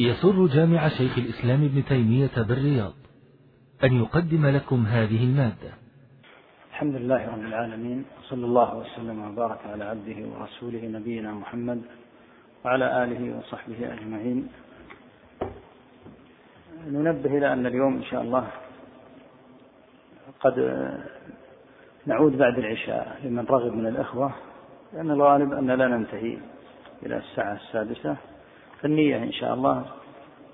يسر جامع شيخ الإسلام ابن تيمية بالرياض أن يقدم لكم هذه المادة. الحمد لله رب العالمين صلى الله وسلم وبارك على عبده ورسوله نبينا محمد وعلى آله وصحبه أجمعين. ننبه إلى أن اليوم إن شاء الله قد نعود بعد العشاء لمن رغب من الإخوة لأن الغالب أن لا ننتهي إلى الساعة السادسة. فالنية إن شاء الله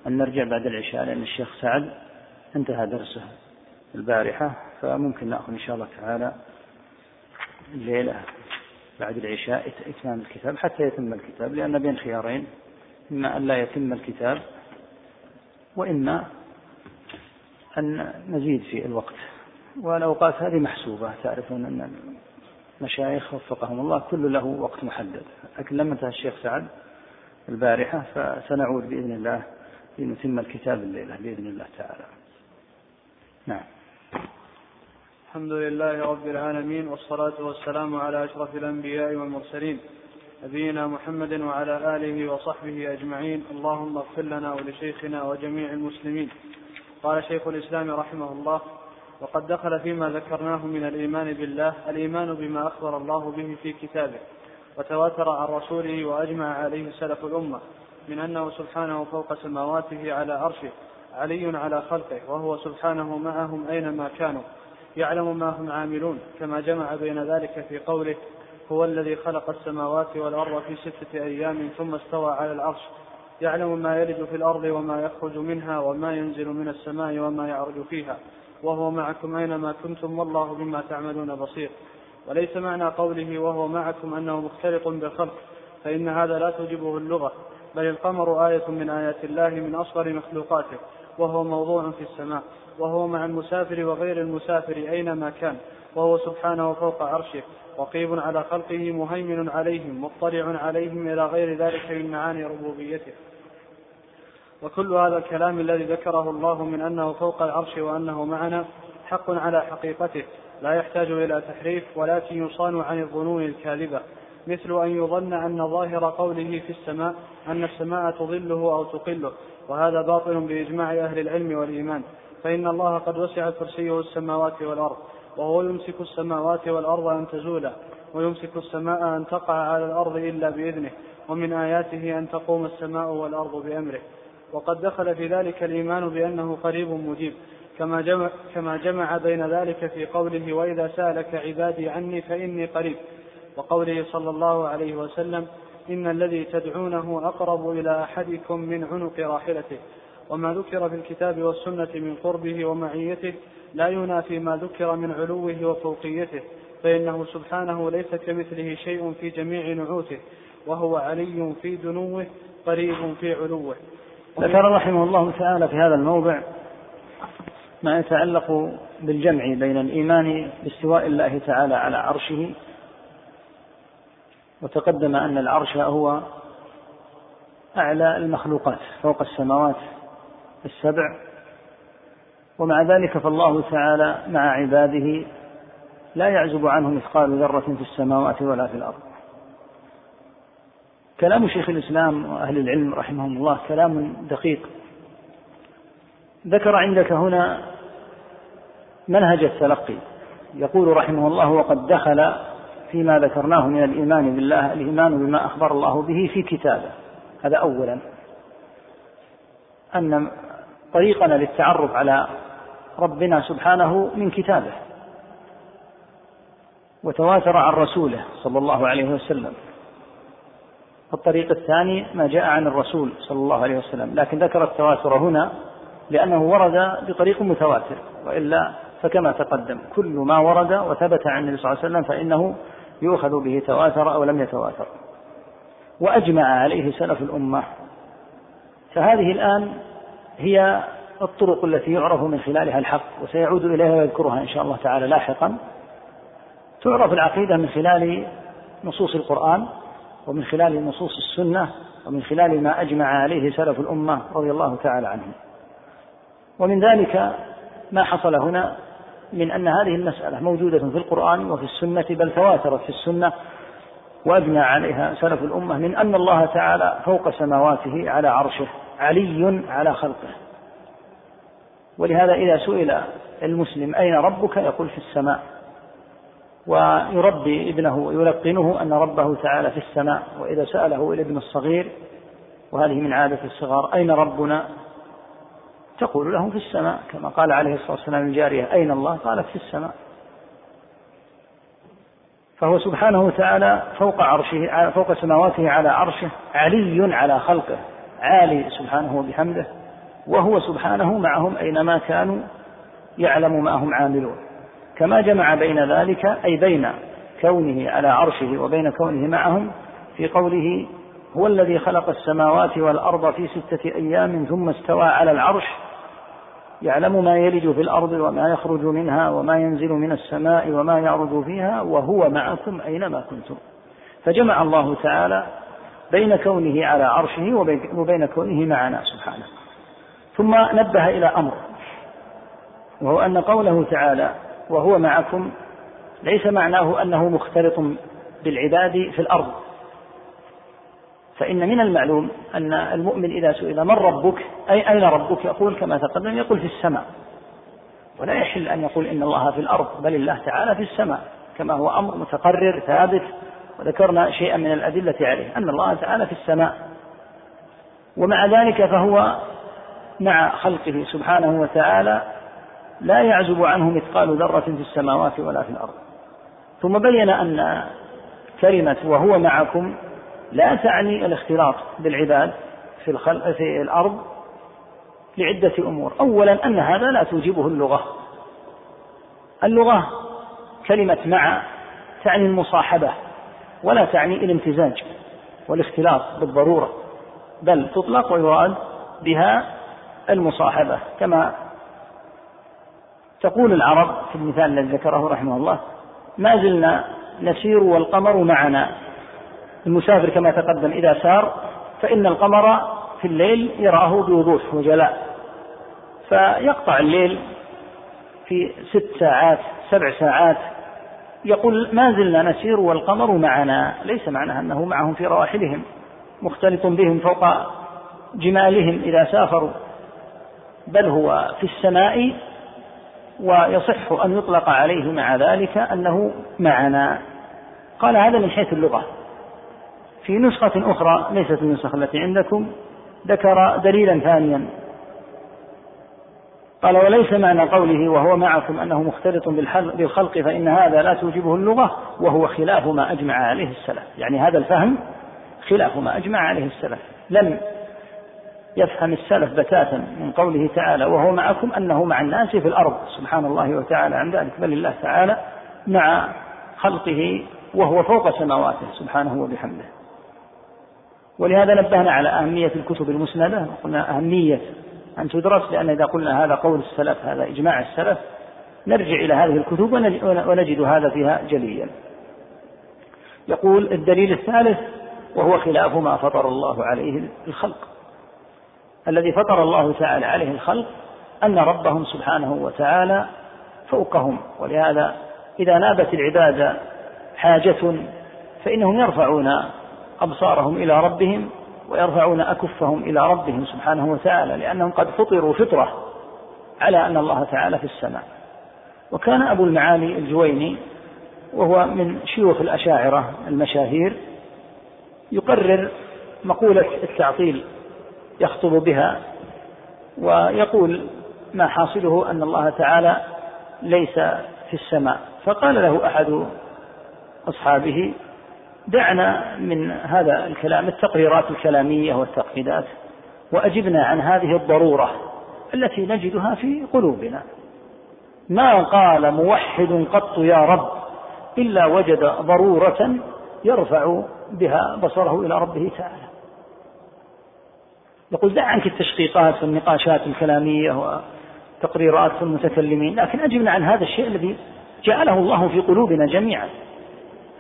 أن نرجع بعد العشاء لأن الشيخ سعد انتهى درسه البارحة فممكن نأخذ إن شاء الله تعالى الليلة بعد العشاء إتمام الكتاب حتى يتم الكتاب لأن بين خيارين إما أن لا يتم الكتاب وإما أن نزيد في الوقت. والأوقات هذه محسوبة تعرفون أن المشايخ وفقهم الله كل له وقت محدد. لكن لما انتهى الشيخ سعد البارحة فسنعود بإذن الله لنتم الكتاب الليلة بإذن الله تعالى. نعم. الحمد لله رب العالمين والصلاة والسلام على أشرف الأنبياء والمرسلين نبينا محمد وعلى آله وصحبه أجمعين. اللهم اغفر لنا ولشيخنا وجميع المسلمين. قال شيخ الإسلام رحمه الله وقد دخل فيما ذكرناه من الإيمان بالله الإيمان بما أخبر الله به في كتابه. وتواتر عن رسوله وأجمع عليه سلف الأمة من أنه سبحانه فوق سماواته على عرشه علي على خلقه وهو سبحانه معهم أينما كانوا يعلم ما هم عاملون كما جمع بين ذلك في قوله هو الذي خلق السماوات والأرض في ستة أيام ثم استوى على العرش يعلم ما يلج في الأرض وما يخرج منها وما ينزل من السماء وما يعرج فيها وهو معكم أينما كنتم والله بما تعملون بصير وليس معنى قوله وهو معكم أنه مختلط بالخلق فإن هذا لا توجبه اللغة بل القمر آية من آيات الله من أصغر مخلوقاته وهو موضوع في السماء وهو مع المسافر وغير المسافر أينما كان وهو سبحانه فوق عرشه رقيب على خلقه مهيمن عليهم مطلع عليهم إلى غير ذلك من معاني ربوبيته. وكل هذا الكلام الذي ذكره الله من أنه فوق العرش وأنه معنا حق على حقيقته لا يحتاج إلى تحريف ولكن يصان عن الظنون الكاذبة مثل أن يظن أن ظاهر قوله في السماء أن السماء تظله أو تقله وهذا باطل بإجماع أهل العلم والإيمان فإن الله قد وسع كرسيه السماوات والأرض وهو يمسك السماوات والأرض أن تزولا ويمسك السماء أن تقع على الأرض إلا بإذنه ومن آياته أن تقوم السماء والأرض بأمره. وقد دخل في ذلك الإيمان بأنه قريب مجيب كما جمع, كما جمع بين ذلك في قوله وإذا سألك عبادي عني فإني قريب. وقوله صلى الله عليه وسلم إن الذي تدعونه أقرب إلى أحدكم من عنق راحلته. وما ذكر في الكتاب والسنة من قربه ومعيته لا ينافي ما ذكر من علوه وفوقيته فإنه سبحانه ليس كمثله شيء في جميع نعوته وهو علي في دنوه قريب في علوه. ذكر رحمه الله تعالى في هذا الموضع ما يتعلق بالجمع بين الإيمان باستواء الله تعالى على عرشه وتقدم أن العرش هو أعلى المخلوقات فوق السماوات السبع ومع ذلك فالله تعالى مع عباده لا يعزب عنه مثقال ذرة في السماوات ولا في الأرض. كلام شيخ الإسلام وأهل العلم رحمهم الله كلام دقيق. ذكر عندك هنا منهج التلقي. يقول رحمه الله وقد دخل فيما ذكرناه من الإيمان بالله الإيمان بما أخبر الله به في كتابه. هذا أولا. أن طريقنا للتعرف على ربنا سبحانه من كتابه. وتواتر عن رسوله صلى الله عليه وسلم. الطريق الثاني ما جاء عن الرسول صلى الله عليه وسلم لكن ذكر التواتر هنا لأنه ورد بطريق متواتر وإلا فكما تقدم كل ما ورد وثبت عن النبي صلى الله عليه وسلم فإنه يؤخذ به تواتر أو لم يتواتر. وأجمع عليه سلف الأمة. فهذه الآن هي الطرق التي يعرف من خلالها الحق وسيعود إليها ويذكرها إن شاء الله تعالى لاحقا. تعرف العقيدة من خلال نصوص القرآن ومن خلال نصوص السنة ومن خلال ما أجمع عليه سلف الأمة رضي الله تعالى عنهم. ومن ذلك ما حصل هنا من أن هذه المسألة موجودة في القرآن وفي السنة بل تواترت في السنة وأجمع عليها سلف الأمة من أن الله تعالى فوق سماواته على عرشه علي على خلقه. ولهذا إذا سئل المسلم أين ربك؟ يقول في السماء. ويربي ابنه ويلقنه أن ربه تعالى في السماء. وإذا سأله الابن الصغير وهذه من عادة الصغار أين ربنا؟ تقول له في السماء كما قال عليه الصلاة والسلام الجارية أين الله؟ قالت في السماء. فهو سبحانه وتعالى فوق عرشه فوق سماواته على عرشه علي على خلقه عالي سبحانه وبحمده وهو سبحانه معهم أينما كانوا يعلم ما هم عاملون. كما جمع بين ذلك أي بين كونه على عرشه وبين كونه معهم في قوله هو الذي خلق السماوات والأرض في ستة أيام ثم استوى على العرش يعلم ما يلج في الأرض وما يخرج منها وما ينزل من السماء وما يعرج فيها وهو معكم أينما كنتم. فجمع الله تعالى بين كونه على عرشه وبين كونه معنا سبحانه. ثم نبه إلى أمر وهو أن قوله تعالى وهو معكم ليس معناه أنه مختلط بالعباد في الأرض. فإن من المعلوم أن المؤمن إذا سئل من ربك أي أين ربك؟ يقول كما تقدم يقول في السماء. ولا يحل أن يقول إن الله في الأرض بل الله تعالى في السماء كما هو أمر متقرر ثابت وذكرنا شيئا من الأدلة عليه أن الله تعالى في السماء. ومع ذلك فهو مع خلقه سبحانه وتعالى لا يعزب عنه مثقال ذرة في السماوات ولا في الأرض. ثم بين أن كلمة وهو معكم لا تعني الاختلاط بالعباد في, الخلق في الأرض لعدة أمور. أولا أن هذا لا توجبه اللغة. اللغة كلمة مع تعني المصاحبة ولا تعني الامتزاج والاختلاط بالضرورة بل تطلق ويراد بها المصاحبة. كما تقول العرب في المثال الذي ذكره رحمه الله ما زلنا نسير والقمر معنا. المسافر كما تقدم إذا سار فإن القمر في الليل يراه بوضوح وجلاء. فيقطع الليل في ست ساعات سبع ساعات. يقول ما زلنا نسير والقمر معنا ليس معناه أنه معهم في رواحلهم مختلط بهم فوق جمالهم إذا سافروا. بل هو في السماء ويصح أن يطلق عليه مع ذلك أنه معنا. قال هذا من حيث اللغة. في نسخة أخرى ليست النسخة التي عندكم ذكر دليلا ثانيا. قال وليس معنى قوله وهو معكم أنه مختلط بالخلق فإن هذا لا توجبه اللغة وهو خلاف ما أجمع عليه السلف. يعني هذا الفهم خلاف ما أجمع عليه السلف. لم يفهم السلف بتاتا من قوله تعالى وهو معكم أنه مع الناس في الأرض سبحان الله وتعالى عن ذلك بل الله تعالى مع خلقه وهو فوق سماواته سبحانه وبحمده. ولهذا نبهنا على أهمية الكتب المسندة. وقلنا أهمية أن تدرس لأن إذا قلنا هذا قول السلف هذا إجماع السلف نرجع إلى هذه الكتب ونجد هذا فيها جليا. يقول الدليل الثالث وهو خلاف ما فطر الله عليه الخلق. الذي فطر الله تعالى عليه الخلق أن ربهم سبحانه وتعالى فوقهم. ولهذا إذا نابت العباد حاجة فإنهم يرفعون أبصارهم إلى ربهم ويرفعون أكفهم إلى ربهم سبحانه وتعالى لأنهم قد فطروا فطرة على أن الله تعالى في السماء. وكان أبو المعالي الجويني وهو من شيوخ الأشاعرة المشاهير يقرر مقولة التعطيل يخطب بها ويقول ما حاصله أن الله تعالى ليس في السماء. فقال له أحد أصحابه دعنا من هذا الكلام التقريرات الكلامية والتقييدات وأجبنا عن هذه الضرورة التي نجدها في قلوبنا. ما قال موحد قط يا رب إلا وجد ضرورة يرفع بها بصره إلى ربه تعالى. يقول دع عنك التشقيقات والنقاشات الكلامية وتقريرات المتكلمين لكن أجبنا عن هذا الشيء الذي جعله الله في قلوبنا جميعا.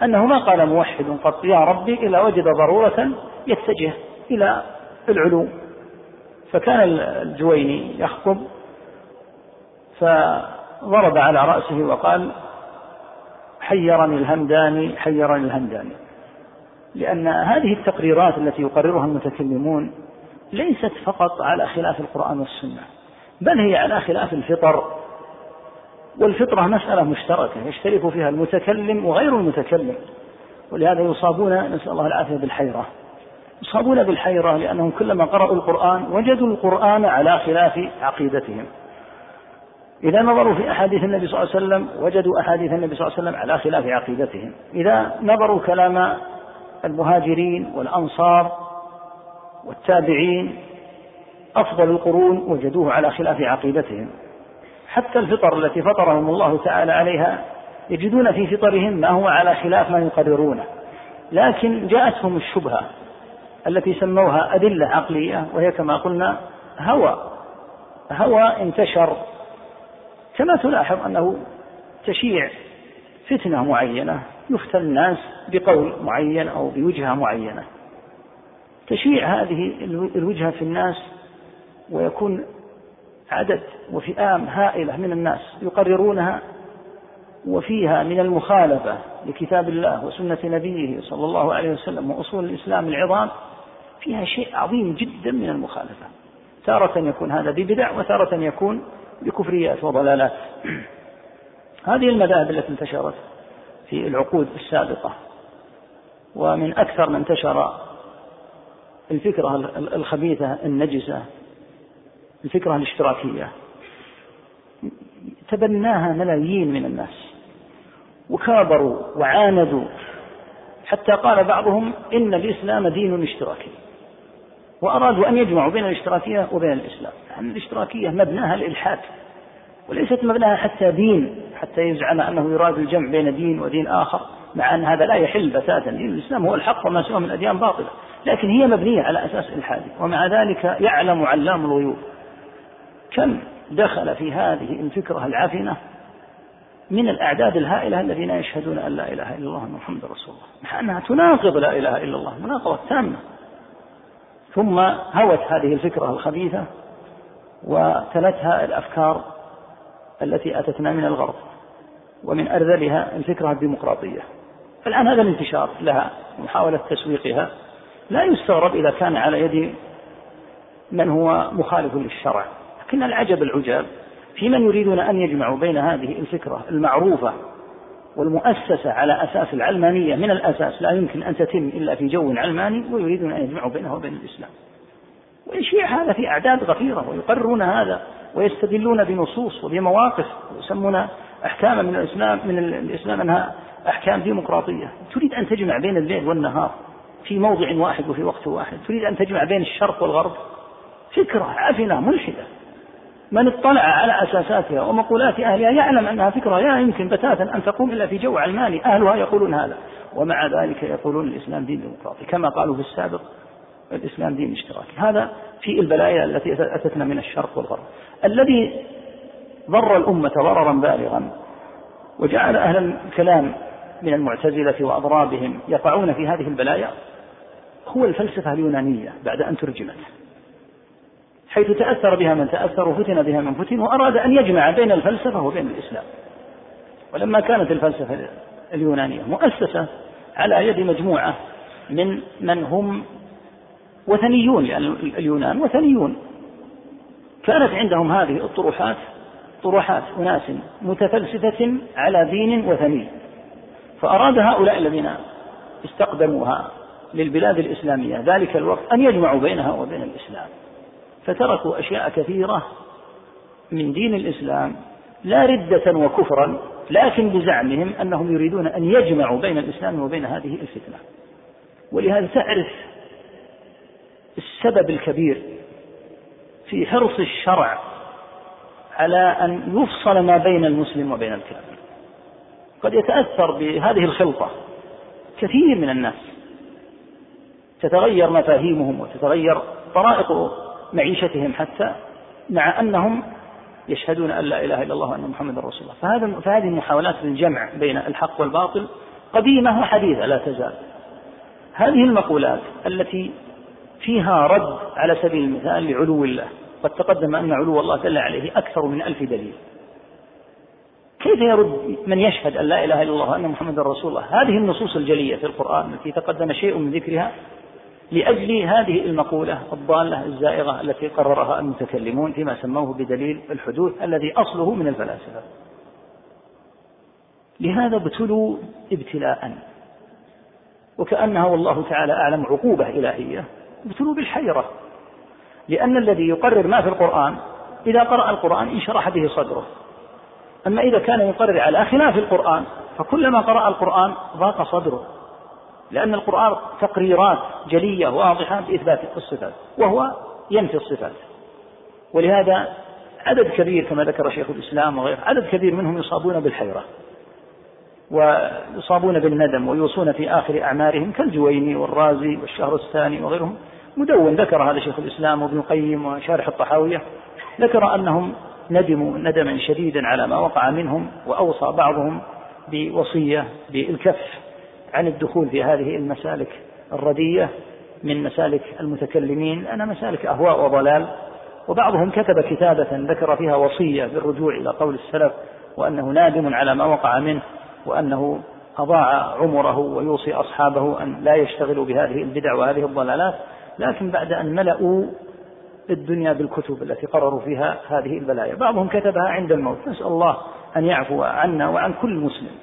أنه ما قال موحد قط يا ربي إلا وجد ضرورة يتجه إلى العلو. فكان الجويني يخطب فضرب على رأسه وقال حيرني الهمداني حيرني الهمداني لأن هذه التقريرات التي يقررها المتكلمون ليست فقط على خلاف القرآن والسنة بل هي على خلاف الفطر. والفطرة مسألة مشتركة يشترك فيها المتكلم وغير المتكلم. ولهذا يصابون نسأل الله العافية بالحيرة. يصابون بالحيرة لأنهم كلما قرأوا القرآن وجدوا القرآن على خلاف عقيدتهم. إذا نظروا في أحاديث النبي صلى الله عليه وسلم وجدوا أحاديث النبي صلى الله عليه وسلم على خلاف عقيدتهم. إذا نظروا كلام المهاجرين والأنصار والتابعين أفضل القرون وجدوه على خلاف عقيدتهم. حتى الفطر التي فطرهم الله تعالى عليها يجدون في فطرهم ما هو على خلاف ما يقررونه. لكن جاءتهم الشبهة التي سموها أدلة عقلية وهي كما قلنا هوى. هوى انتشر. كما تلاحظ أنه تشيع فتنة معينة يفتى الناس بقول معين أو بوجهة معينة. تشيع هذه الوجهة في الناس ويكون عدد وفئام هائلة من الناس يقررونها وفيها من المخالفة لكتاب الله وسنة نبيه صلى الله عليه وسلم وأصول الإسلام العظام فيها شيء عظيم جدا من المخالفة. تارة يكون هذا ببدع وتارة يكون بكفريات وضلالات. هذه المذاهب التي انتشرت في العقود السابقة ومن أكثر ما انتشر الفكرة الخبيثة النجسة الفكرة الاشتراكية. تبناها ملايين من الناس. وكابروا وعاندوا. حتى قال بعضهم إن الإسلام دين اشتراكي. وأرادوا أن يجمعوا بين الاشتراكية وبين الإسلام. يعني الاشتراكية مبناها الإلحاد وليست مبناها حتى دين. حتى يزعم أنه يراد الجمع بين دين ودين آخر. مع أن هذا لا يحل بتاتا دين الإسلام هو الحق وما سوى من الأديان باطلة. لكن هي مبنية على أساس إلحادي. ومع ذلك يعلم علام الغيوب. كم دخل في هذه الفكرة العفنة من الأعداد الهائلة الذين يشهدون أن لا إله إلا الله محمد رسول الله؟ مع أنها تناقض لا إله إلا الله مناقضة تامة. ثم هوت هذه الفكرة الخبيثة وتلتها الأفكار التي أتتنا من الغرب ومن أرذلها الفكرة الديمقراطية. الآن هذا الانتشار لها محاولة تسويقها لا يستغرب إذا كان على يد من هو مخالف للشرع. لكن العجب العجاب في من يريدون أن يجمعوا بين هذه الفكرة المعروفة والمؤسسة على أساس العلمانية من الأساس لا يمكن أن تتم إلا في جو علماني ويريدون أن يجمعوا بينه وبين الإسلام. ويشيع هذا في أعداد غفيرة ويقررون هذا ويستدلون بنصوص وبمواقف ويسمون أحكام من الإسلام من الإسلام أنها أحكام ديمقراطية. تريد أن تجمع بين الليل والنهار في موضع واحد وفي وقت واحد. تريد أن تجمع بين الشرق والغرب. فكرة عفنة ملحدة. من اطلع على أساساتها ومقولات أهلها يعلم أنها فكرة لا يمكن بتاتا أن تقوم إلا في جو علماني أهلها يقولون هذا. ومع ذلك يقولون الإسلام دين ديمقراطي. كما قالوا في السابق الإسلام دين اشتراكي. هذا في البلايا التي أتتنا من الشرق والغرب. الذي ضر الأمة ضررا بالغا وجعل أهل الكلام من المعتزلة وأضرابهم يقعون في هذه البلايا هو الفلسفة اليونانية بعد أن ترجمت. حيث تأثر بها من تأثر وفتن بها من فتن وأراد أن يجمع بين الفلسفة وبين الإسلام. ولما كانت الفلسفة اليونانية مؤسسة على يد مجموعة من من هم وثنيون لأن اليونان وثنيون. كانت عندهم هذه الطروحات طروحات أناس متفلسفة على دين وثني. فأراد هؤلاء الذين استقدموها للبلاد الإسلامية ذلك الوقت أن يجمعوا بينها وبين الإسلام. فتركوا أشياء كثيرة من دين الإسلام لا ردة وكفرا لكن بزعمهم أنهم يريدون أن يجمعوا بين الإسلام وبين هذه الفتنة. ولهذا تعرف السبب الكبير في حرص الشرع على أن يفصل ما بين المسلم وبين الكافر. قد يتأثر بهذه الخلطة كثير من الناس تتغير مفاهيمهم وتتغير طرائق معيشتهم حتى مع أنهم يشهدون أن لا إله إلا الله وأن محمد رسول الله. فهذا فهذه المحاولات للجمع بين الحق والباطل قديمة وحديثة لا تزال. هذه المقولات التي فيها رد على سبيل المثال لعلو الله قد تقدم أن علو الله دل عليه أكثر من ألف دليل. كيف يرد من يشهد أن لا إله إلا الله وأن محمد رسول الله؟ هذه النصوص الجلية في القرآن التي تقدم شيء من ذكرها لأجل هذه المقولة الضالة الزائغة التي قررها المتكلمون فيما سموه بدليل الحدوث الذي أصله من الفلاسفة. لهذا ابتلوا ابتلاء. وكأنها والله تعالى أعلم عقوبة إلهية. ابتلوا بالحيرة. لأن الذي يقرر ما في القرآن إذا قرأ القرآن انشرح به صدره. أما إذا كان يقرر على خلاف القرآن فكلما قرأ القرآن ضاق صدره. لأن القرآن تقريرات جلية واضحة بإثبات الصفات وهو ينفي الصفات. ولهذا عدد كبير كما ذكر شيخ الإسلام وغيره عدد كبير منهم يصابون بالحيرة ويصابون بالندم ويوصون في آخر أعمارهم كالجويني والرازي والشهر الثاني وغيرهم. مدون ذكر هذا شيخ الإسلام وابن القيم وشارح الطحاوية ذكر أنهم ندموا ندما شديدا على ما وقع منهم وأوصى بعضهم بوصية بالكف. عن الدخول في هذه المسالك الردية من مسالك المتكلمين. لأنها مسالك أهواء وضلال وبعضهم كتب كتابة ذكر فيها وصية بالرجوع إلى قول السلف وأنه نادم على ما وقع منه وأنه أضاع عمره ويوصي أصحابه أن لا يشتغلوا بهذه البدع وهذه الضلالات. لكن بعد أن ملأوا الدنيا بالكتب التي قرروا فيها هذه البلايا. بعضهم كتبها عند الموت. نسأل الله أن يعفو عنا وعن كل مسلم.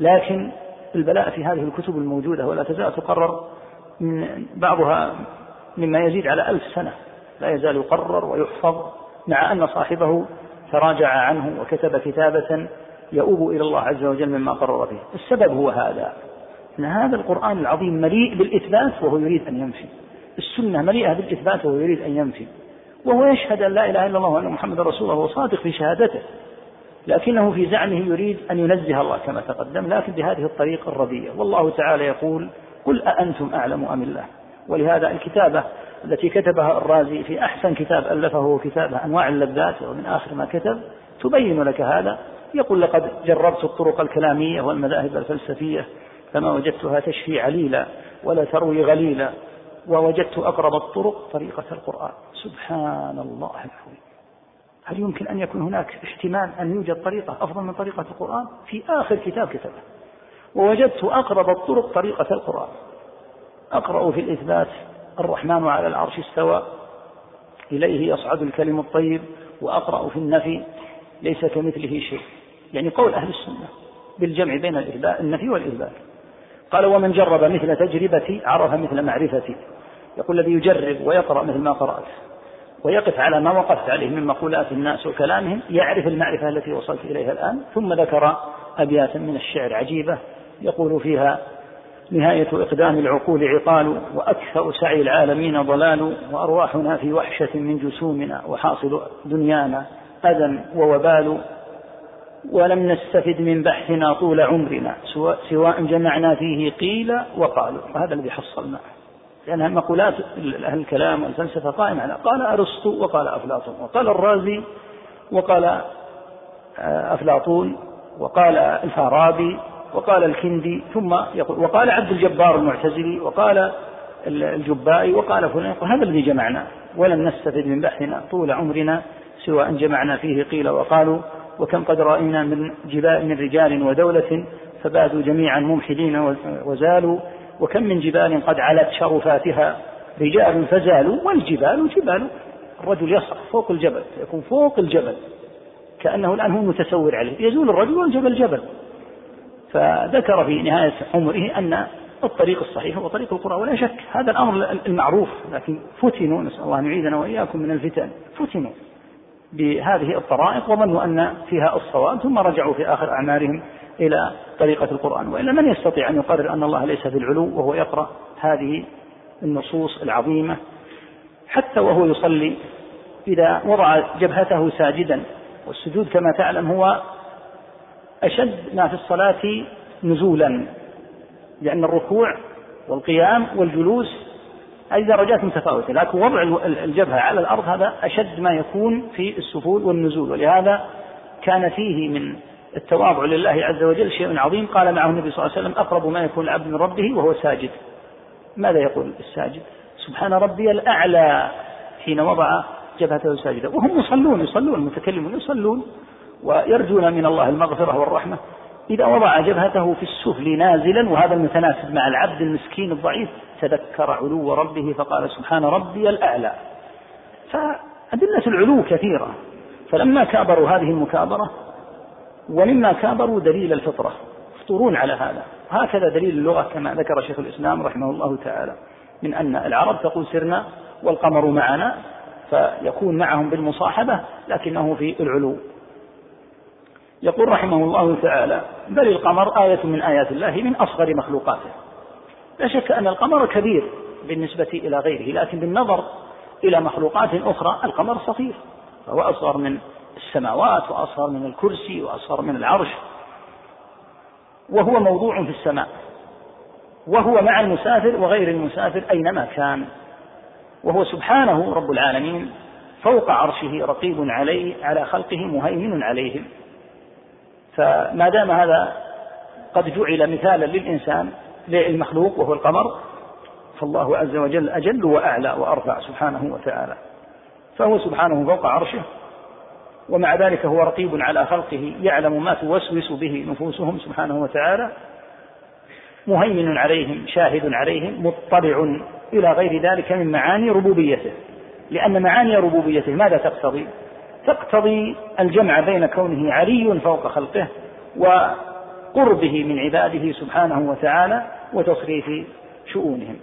لكن البلاء في هذه الكتب الموجودة ولا تزال تقرر من بعضها مما يزيد على ألف سنة. لا يزال يقرر ويحفظ مع أن صاحبه تراجع عنه وكتب كتابة يؤوب إلى الله عز وجل مما قرر فيه السبب هو هذا أن هذا القرآن العظيم مليء بالإثبات وهو يريد أن ينفي. السنة مليئة بالإثبات وهو يريد أن ينفي. وهو يشهد أن لا إله إلا الله وأن محمد رسول الله وهو صادق في شهادته. لكنه في زعمه يريد أن ينزه الله كما تقدم لكن بهذه الطريقة الردية. والله تعالى يقول قل أأنتم أعلم أم الله؟ ولهذا الكتابة التي كتبها الرازي في أحسن كتاب ألفه كتابه أنواع اللذات ومن آخر ما كتب تبين لك هذا. يقول لقد جربت الطرق الكلامية والمذاهب الفلسفية فما وجدتها تشفي عليلا ولا تروي غليلا ووجدت أقرب الطرق طريقة القرآن. سبحان الله العظيم. هل يمكن أن يكون هناك احتمال أن يوجد طريقة أفضل من طريقة القرآن؟ في آخر كتاب كتبه. ووجدت أقرب الطرق طريقة القرآن. أقرأ في الإثبات الرحمن على العرش استوى إليه يصعد الكلم الطيب وأقرأ في النفي ليس كمثله شيء. يعني قول أهل السنة بالجمع بين النفي والإثبات. قال ومن جرب مثل تجربتي عرف مثل معرفتي. يقول الذي يجرب ويقرأ مثل ما قرأت. ويقف على ما وقفت عليه من مقولات الناس وكلامهم يعرف المعرفة التي وصلت إليها الآن ثم ذكر أبياتا من الشعر عجيبة يقول فيها نهاية إقدام العقول عقال وأكثر سعي العالمين ضلال وأرواحنا في وحشة من جسومنا وحاصل دنيانا أذى ووبال ولم نستفد من بحثنا طول عمرنا سواء جمعنا فيه قيل وقالوا. وهذا الذي حصلناه. لأنها مقولات أهل الكلام والفلسفة قائمة على قال أرسطو وقال أفلاطون وقال الرازي وقال آه، أفلاطون وقال الفارابي وقال الكندي ثم يقول وقال عبد الجبار المعتزلي وقال الجبائي وقال فلان هذا الذي جمعنا ولم نستفد من بحثنا طول عمرنا سوى أن جمعنا فيه قيل وقالوا وكم قد رأينا من جبال من رجال ودولة فبادوا جميعا ممحدين وزالوا وكم من جبال قد علت شرفاتها رجال فزالوا والجبال جبال. الرجل يصعد فوق الجبل يكون فوق الجبل كأنه الآن هو متسور عليه. يزول الرجل والجبل جبل. فذكر في نهاية عمره أن الطريق الصحيح هو طريق القرآن ولا شك هذا الأمر المعروف لكن فتنوا نسأل الله أن يعيذنا وإياكم من الفتن. فتنوا بهذه الطرائق وظنوا أن فيها الصواب ثم رجعوا في آخر أعمارهم. إلى طريقة القرآن وإلا من يستطيع أن يقرر أن الله ليس في العلو وهو يقرأ هذه النصوص العظيمة حتى وهو يصلي إذا وضع جبهته ساجدا. والسجود كما تعلم هو أشد ما في الصلاة نزولا لأن الركوع والقيام والجلوس هذه درجات متفاوتة لكن وضع الجبهة على الأرض هذا أشد ما يكون في السفول والنزول. ولهذا كان فيه من التواضع لله عز وجل شيء عظيم. قال معه النبي صلى الله عليه وسلم أقرب ما يكون العبد من ربه وهو ساجد. ماذا يقول الساجد؟ سبحان ربي الأعلى حين وضع جبهته ساجدة. وهم يصلون يصلون المتكلمون يصلون ويرجون من الله المغفرة والرحمة. إذا وضع جبهته في السفل نازلا وهذا المتناسب مع العبد المسكين الضعيف تذكر علو ربه فقال سبحان ربي الأعلى. فأدلة العلو كثيرة. فلما كابروا هذه المكابرة ومما كابروا دليل الفطرة. يفطرون على هذا. هكذا دليل اللغة كما ذكر شيخ الإسلام رحمه الله تعالى. من أن العرب تقول سرنا والقمر معنا فيكون معهم بالمصاحبة لكنه في العلو. يقول رحمه الله تعالى بل القمر آية من آيات الله من أصغر مخلوقاته. لا شك أن القمر كبير بالنسبة إلى غيره لكن بالنظر إلى مخلوقات أخرى القمر صغير فهو أصغر من السماوات وأصغر من الكرسي وأصغر من العرش وهو موضوع في السماء وهو مع المسافر وغير المسافر أينما كان وهو سبحانه رب العالمين فوق عرشه رقيب عليه على خلقه مهيمن عليهم فما دام هذا قد جعل مثالا للإنسان للمخلوق وهو القمر فالله عز وجل أجل وأعلى وأرفع سبحانه وتعالى فهو سبحانه فوق عرشه ومع ذلك هو رقيب على خلقه يعلم ما توسوس به نفوسهم سبحانه وتعالى مهيمن عليهم شاهد عليهم مطلع إلى غير ذلك من معاني ربوبيته. لأن معاني ربوبيته ماذا تقتضي؟ تقتضي الجمع بين كونه علي فوق خلقه وقربه من عباده سبحانه وتعالى وتصريف شؤونهم.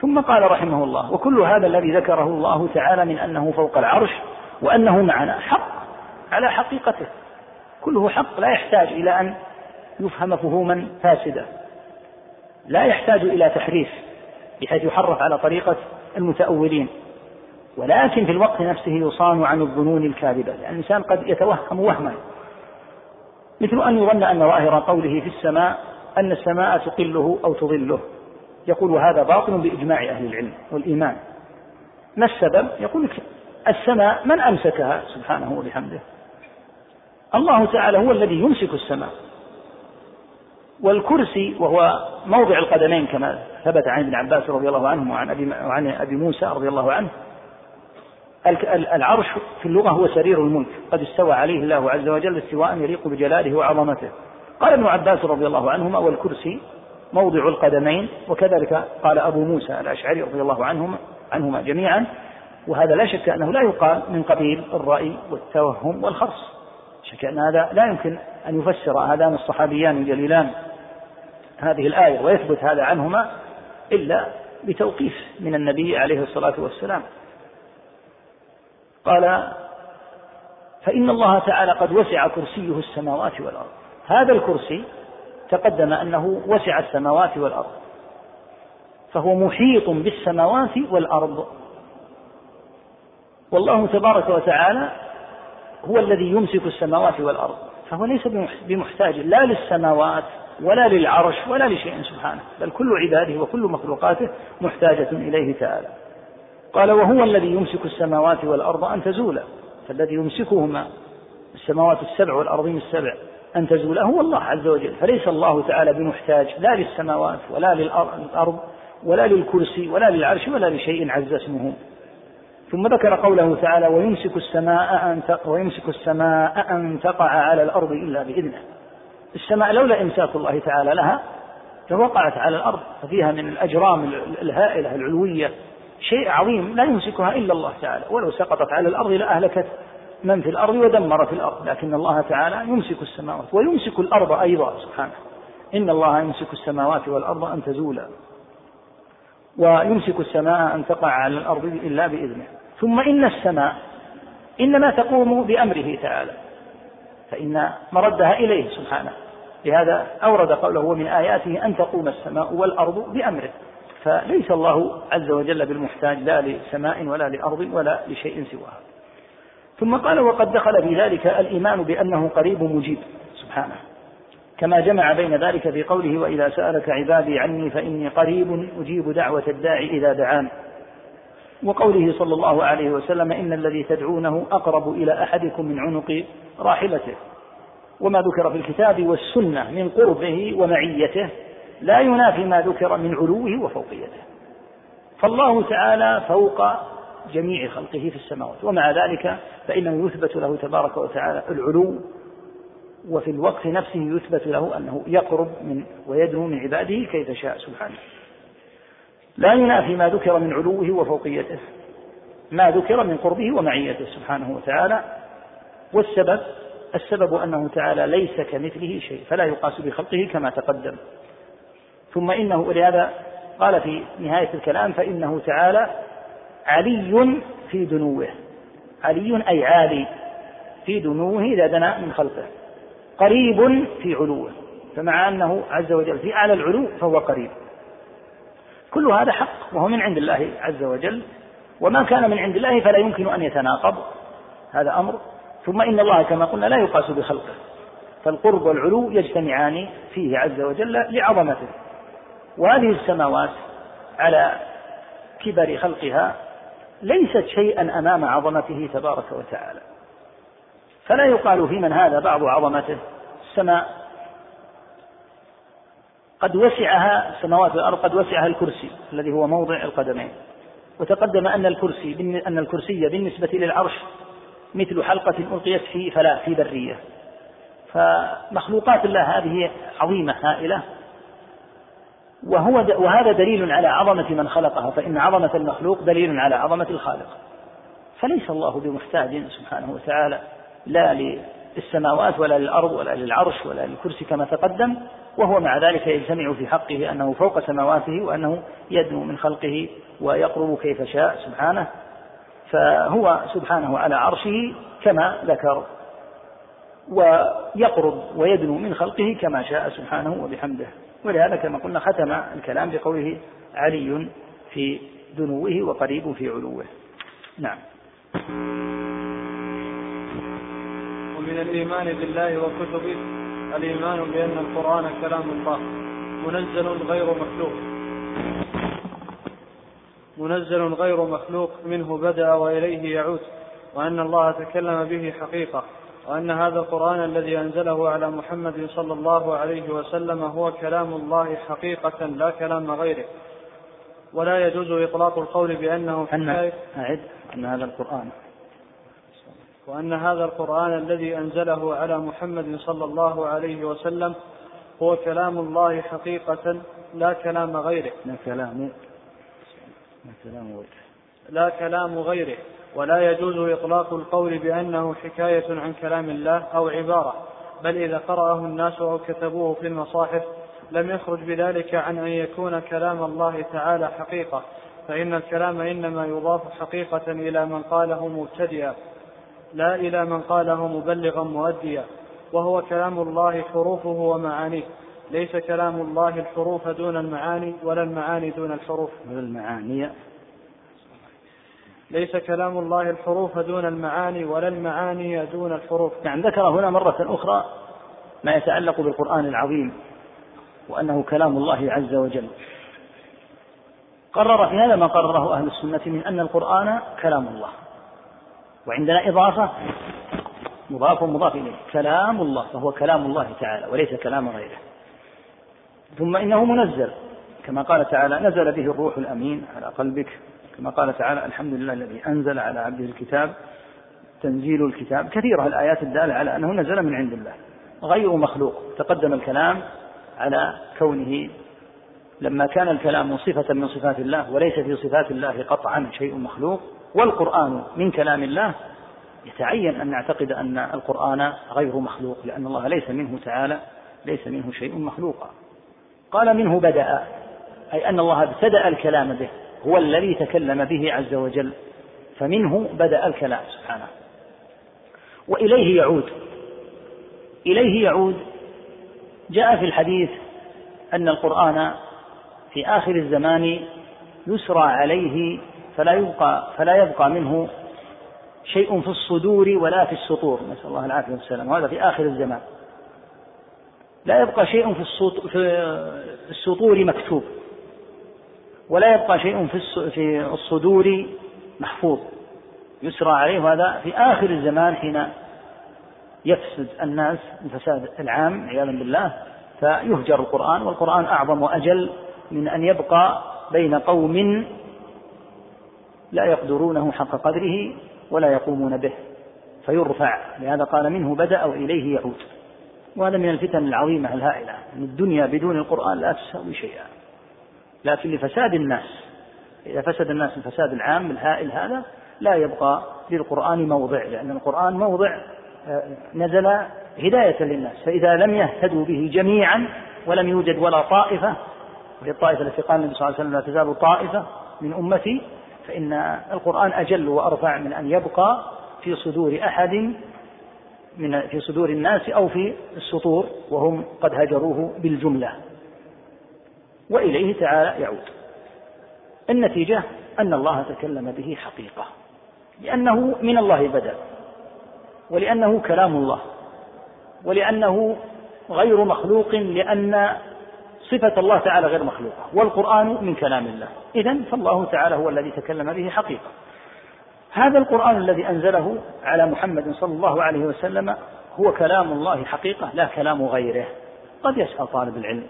ثم قال رحمه الله وكل هذا الذي ذكره الله تعالى من أنه فوق العرش وأنه معنا حق على حقيقته. كله حق لا يحتاج إلى أن يفهم فهوما فاسدة لا يحتاج إلى تحريف بحيث يحرف على طريقة المتأولين. ولكن في الوقت نفسه يصان عن الظنون الكاذبة لأن الإنسان قد يتوهم وهما. مثل أن يظن أن ظاهر قوله في السماء أن السماء تقله أو تظله. يقول هذا باطل بإجماع أهل العلم والإيمان. ما السبب؟ يقول السماء من أمسكها؟ سبحانه وبحمده. الله تعالى هو الذي يمسك السماء. والكرسي وهو موضع القدمين كما ثبت عن ابن عباس رضي الله عنه وعن أبي وعن أبي موسى رضي الله عنه. العرش في اللغة هو سرير الملك. قد استوى عليه الله عز وجل استواء يليق بجلاله وعظمته. قال ابن عباس رضي الله عنهما والكرسي موضع القدمين وكذلك قال أبو موسى الأشعري رضي الله عنهما عنهما جميعا. وهذا لا شك أنه لا يقال من قبيل الرأي والتوهم والخرص. شك ان هذا لا يمكن أن يفسر هذان الصحابيان الجليلان هذه الآية ويثبت هذا عنهما إلا بتوقيف من النبي عليه الصلاة والسلام. قال فإن الله تعالى قد وسع كرسيه السماوات والأرض. هذا الكرسي تقدم أنه وسع السماوات والأرض. فهو محيط بالسماوات والأرض. والله تبارك وتعالى هو الذي يمسك السماوات والأرض. فهو ليس بمحتاج لا للسماوات ولا للعرش ولا لشيء سبحانه بل كل عباده وكل مخلوقاته محتاجة إليه تعالى. قال وهو الذي يمسك السماوات والأرض أن تزولا فالذي يمسكهما السماوات السبع والأرضين السبع أن تزولا هو الله عز وجل. فليس الله تعالى بمحتاج لا للسماوات ولا للأرض ولا للكرسي ولا للعرش ولا لشيء عز اسمه. ثم ذكر قوله تعالى ويمسك السماء أن ويمسك السماء أن تقع على الأرض إلا بإذنه. السماء لولا إمساك الله تعالى لها لوقعت على الأرض ففيها من الأجرام الهائلة العلوية. شيء عظيم لا يمسكها إلا الله تعالى. ولو سقطت على الأرض لأهلكت من في الأرض ودمرت الأرض. لكن الله تعالى يمسك السماوات ويمسك الأرض أيضا سبحانه. إن الله يمسك السماوات والأرض أن تزولا. ويمسك السماء أن تقع على الأرض إلا بإذنه. ثم إن السماء إنما تقوم بأمره تعالى فإن مردها إليه سبحانه. لهذا أورد قوله ومن آياته أن تقوم السماء والأرض بأمره. فليس الله عز وجل بالمحتاج لا لسماء ولا لأرض ولا لشيء سواها. ثم قال وقد دخل في ذلك الإيمان بأنه قريب مجيب سبحانه. كما جمع بين ذلك في قوله وإذا سألك عبادي عني فإني قريب أجيب دعوة الداعي إذا دعان وقوله صلى الله عليه وسلم إن الذي تدعونه أقرب إلى أحدكم من عنق راحلته. وما ذكر في الكتاب والسنة من قربه ومعيته لا ينافي ما ذكر من علوه وفوقيته. فالله تعالى فوق جميع خلقه في السماوات ومع ذلك فإنه يثبت له تبارك وتعالى العلو وفي الوقت نفسه يثبت له أنه يقرب من ويدنو من عباده كيف شاء سبحانه. لا ينافي ما ذكر من علوه وفوقيته ما ذكر من قربه ومعيته سبحانه وتعالى والسبب السبب أنه تعالى ليس كمثله شيء فلا يقاس بخلقه كما تقدم. ثم إنه ولهذا قال في نهاية الكلام فإنه تعالى علي في دنوه علي أي عالي في دنوه إذا دنا من خلقه قريب في علوه فمع أنه عز وجل في أعلى العلو فهو قريب. كل هذا حق وهو من عند الله عز وجل. وما كان من عند الله فلا يمكن أن يتناقض. هذا أمر. ثم إن الله كما قلنا لا يقاس بخلقه. فالقرب والعلو يجتمعان فيه عز وجل لعظمته. وهذه السماوات على كبر خلقها ليست شيئا أمام عظمته تبارك وتعالى. فلا يقال في من هذا بعض عظمته السماء قد وسعها السماوات والأرض قد وسعها الكرسي الذي هو موضع القدمين. وتقدم أن الكرسي أن الكرسي بالنسبة للعرش مثل حلقة ألقيت في فلاة في برية. فمخلوقات الله هذه عظيمة هائلة. وهو وهذا دليل على عظمة من خلقها فإن عظمة المخلوق دليل على عظمة الخالق. فليس الله بمحتاج سبحانه وتعالى لا للسماوات ولا للأرض ولا للعرش ولا للكرسي كما تقدم. وهو مع ذلك يجتمع في حقه أنه فوق سماواته وأنه يدنو من خلقه ويقرب كيف شاء سبحانه فهو سبحانه على عرشه كما ذكر ويقرب ويدنو من خلقه كما شاء سبحانه وبحمده. ولهذا كما قلنا ختم الكلام بقوله علي في دنوه وقريب في علوه. نعم. ومن الإيمان بالله وكتبه الإيمان بأن القرآن كلام الله منزل غير مخلوق. منزل غير مخلوق منه بدأ وإليه يعود وأن الله تكلم به حقيقة وأن هذا القرآن الذي أنزله على محمد صلى الله عليه وسلم هو كلام الله حقيقة لا كلام غيره. ولا يجوز إطلاق القول بأنه أن أعد أن هذا القرآن وأن هذا القرآن الذي أنزله على محمد صلى الله عليه وسلم هو كلام الله حقيقة لا كلام غيره. لا كلام لا كلام غيره. لا كلام غيره. ولا يجوز إطلاق القول بأنه حكاية عن كلام الله أو عبارة. بل إذا قرأه الناس أو كتبوه في المصاحف لم يخرج بذلك عن أن يكون كلام الله تعالى حقيقة. فإن الكلام إنما يضاف حقيقة إلى من قاله مبتدئا. لا إلى من قاله مبلغا مؤديا وهو كلام الله حروفه ومعانيه. ليس كلام الله الحروف دون المعاني ولا المعاني دون الحروف. ولا المعاني. ليس كلام الله الحروف دون المعاني ولا المعاني دون الحروف. نعم ذكر هنا مرة أخرى ما يتعلق بالقرآن العظيم وأنه كلام الله عز وجل. قرر في هذا ما قرره أهل السنة من أن القرآن كلام الله. وعندنا إضافة مضاف مضاف إليه. كلام الله فهو كلام الله تعالى وليس كلام غيره. ثم إنه منزل كما قال تعالى نزل به الروح الأمين على قلبك. كما قال تعالى الحمد لله الذي أنزل على عبده الكتاب تنزيل الكتاب. كثيرة الآيات الدالة على أنه نزل من عند الله. غير مخلوق. تقدم الكلام على كونه لما كان الكلام صفة من صفات الله وليس في صفات الله قطعا شيء مخلوق والقرآن من كلام الله يتعين أن نعتقد أن القرآن غير مخلوق لأن الله ليس منه تعالى ليس منه شيء مخلوق قال منه بدأ أي أن الله ابتدأ الكلام به هو الذي تكلم به عز وجل فمنه بدأ الكلام سبحانه. وإليه يعود. إليه يعود. جاء في الحديث أن القرآن في آخر الزمان يسرى عليه فلا يبقى فلا يبقى منه شيء في الصدور ولا في السطور. نسأل الله العافية والسلام. وهذا في آخر الزمان. لا يبقى شيء في السطور مكتوب. ولا يبقى شيء في الصدور محفوظ. يسرى عليه وهذا في آخر الزمان حين يفسد الناس الفساد العام عياذا بالله فيهجر القرآن والقرآن أعظم وأجل من أن يبقى بين قوم لا يقدرونه حق قدره ولا يقومون به فيرفع لهذا قال منه بدأ وإليه يعود. وهذا من الفتن العظيمة الهائلة أن الدنيا بدون القرآن لا تساوي شيئا. لكن لفساد الناس إذا فسد الناس الفساد العام الهائل هذا لا يبقى للقرآن موضع لأن القرآن موضع آه، نزل هداية للناس فإذا لم يهتدوا به جميعا ولم يوجد ولا طائفة وهي الطائفة التي قال النبي صلى الله عليه وسلم لا تزال طائفة من أمتي فإن القرآن أجل وأرفع من أن يبقى في صدور أحد من في صدور الناس أو في السطور وهم قد هجروه بالجملة. وإليه تعالى يعود. النتيجة أن الله تكلم به حقيقة. لأنه من الله بدأ. ولأنه كلام الله. ولأنه غير مخلوق لأن صفة الله تعالى غير مخلوقة والقرآن من كلام الله. إذا فالله تعالى هو الذي تكلم به حقيقة. هذا القرآن الذي أنزله على محمد صلى الله عليه وسلم هو كلام الله حقيقة لا كلام غيره. قد يسأل طالب العلم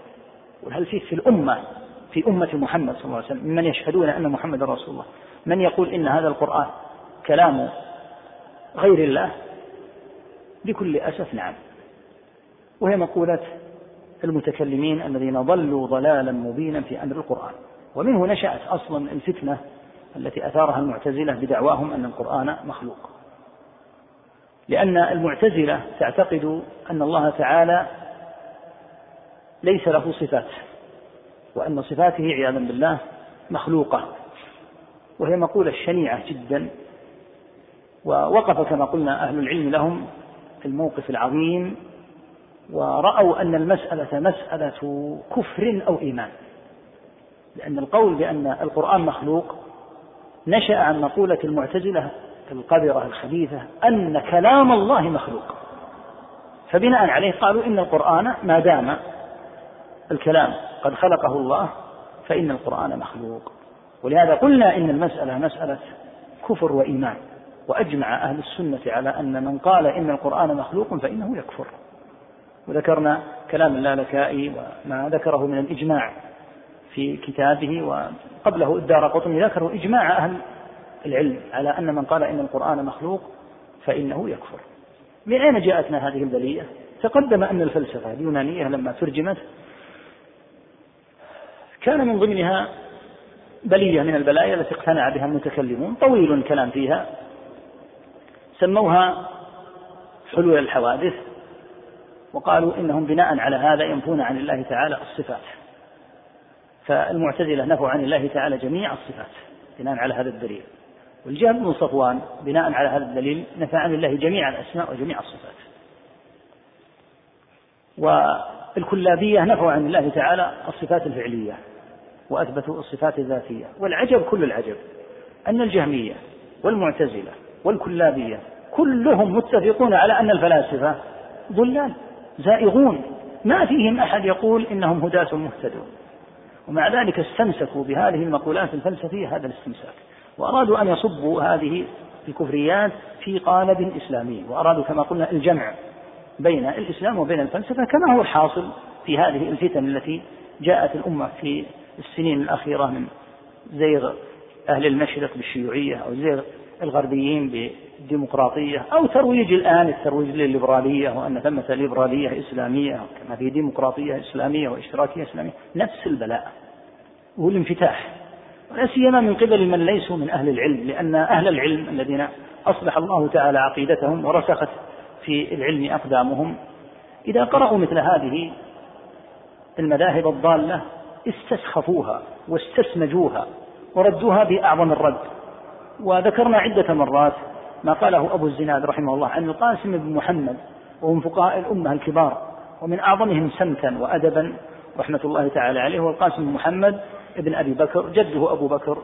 وهل فيه في الأمة في أمة محمد صلى الله عليه وسلم ممن يشهدون أن محمد رسول الله من يقول إن هذا القرآن كلام غير الله؟ بكل أسف نعم. وهي مقولة المتكلمين الذين ضلوا ضلالا مبينا في أمر القرآن. ومنه نشأت أصلا الفتنة التي أثارها المعتزلة بدعواهم أن القرآن مخلوق. لأن المعتزلة تعتقد أن الله تعالى ليس له صفات وأن صفاته عياذا بالله مخلوقة. وهي مقولة شنيعة جدا ووقف كما قلنا أهل العلم لهم الموقف العظيم ورأوا أن المسألة مسألة كفر أو إيمان. لأن القول بأن القرآن مخلوق نشأ عن مقولة المعتزلة القذرة الخبيثة أن كلام الله مخلوق. فبناء عليه قالوا إن القرآن ما دام الكلام قد خلقه الله فإن القرآن مخلوق. ولهذا قلنا إن المسألة مسألة كفر وإيمان. وأجمع أهل السنة على أن من قال إن القرآن مخلوق فإنه يكفر. وذكرنا كلام اللالكائي وما ذكره من الإجماع في كتابه وقبله الدار قطني ذكروا إجماع أهل العلم على أن من قال إن القرآن مخلوق فإنه يكفر. من أين جاءتنا هذه البلية؟ تقدم أن الفلسفة اليونانية لما ترجمت كان من ضمنها بلية من البلايا التي اقتنع بها المتكلمون طويل الكلام فيها سموها حلول الحوادث وقالوا إنهم بناء على هذا ينفون عن الله تعالى الصفات. فالمعتزلة نفوا عن الله تعالى جميع الصفات بناء على هذا الدليل. والجهم بن صفوان بناء على هذا الدليل نفى عن الله جميع الأسماء وجميع الصفات. والكلابية نفوا عن الله تعالى الصفات الفعلية وأثبتوا الصفات الذاتية. والعجب كل العجب أن الجهمية والمعتزلة والكلابية كلهم متفقون على أن الفلاسفة ضلال. زائغون. ما فيهم أحد يقول إنهم هداة مهتدون. ومع ذلك استمسكوا بهذه المقولات الفلسفية هذا الاستمساك. وأرادوا أن يصبوا هذه الكفريات في قالب إسلامي. وأرادوا كما قلنا الجمع بين الإسلام وبين الفلسفة كما هو الحاصل في هذه الفتن التي جاءت الأمة في السنين الأخيرة من زيغ أهل المشرق بالشيوعية أو زيغ الغربيين بالديمقراطية أو ترويج الآن الترويج للليبرالية وأن ثمة ليبرالية إسلامية كما في ديمقراطية إسلامية وإشتراكية إسلامية. نفس البلاء والانفتاح. ولا سيما من قبل من ليسوا من أهل العلم لأن أهل العلم الذين أصلح الله تعالى عقيدتهم ورسخت في العلم أقدامهم إذا قرأوا مثل هذه المذاهب الضالة استسخفوها واستسمجوها وردوها بأعظم الرد. وذكرنا عدة مرات ما قاله أبو الزناد رحمه الله عن القاسم بن محمد وهو من فقهاء الأمة الكبار ومن أعظمهم سمتا وأدبا رحمة الله تعالى عليه هو القاسم بن محمد ابن أبي بكر جده أبو بكر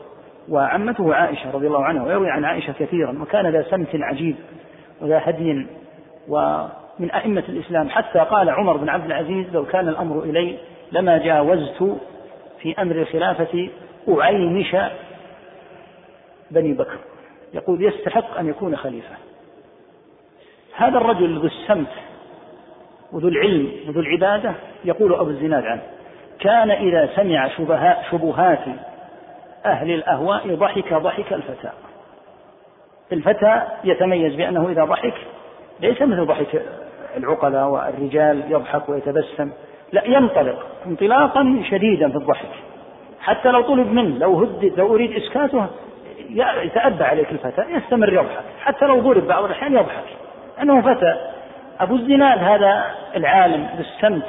وعمته عائشة رضي الله عنها ويروي عن عائشة كثيرا وكان ذا سمت عجيب وذا هدي ومن أئمة الإسلام حتى قال عمر بن عبد العزيز لو كان الأمر إلي لما جاوزت في أمر الخلافة أعينش بني بكر. يقول يستحق أن يكون خليفة. هذا الرجل ذو السمت وذو العلم وذو العبادة يقول أبو الزناد عنه كان إذا سمع شبهات أهل الأهواء ضحك ضحك الفتى. الفتى يتميز بأنه إذا ضحك ليس مثل ضحك العقلاء والرجال يضحك ويتبسم لا ينطلق انطلاقا شديدا في الضحك. حتى لو طلب منه لو هدد لو أريد إسكاته يتأبى عليك الفتى يستمر يضحك. حتى لو ضرب بعض الأحيان يضحك. أنه فتى. أبو الزناد هذا العالم بالسمت.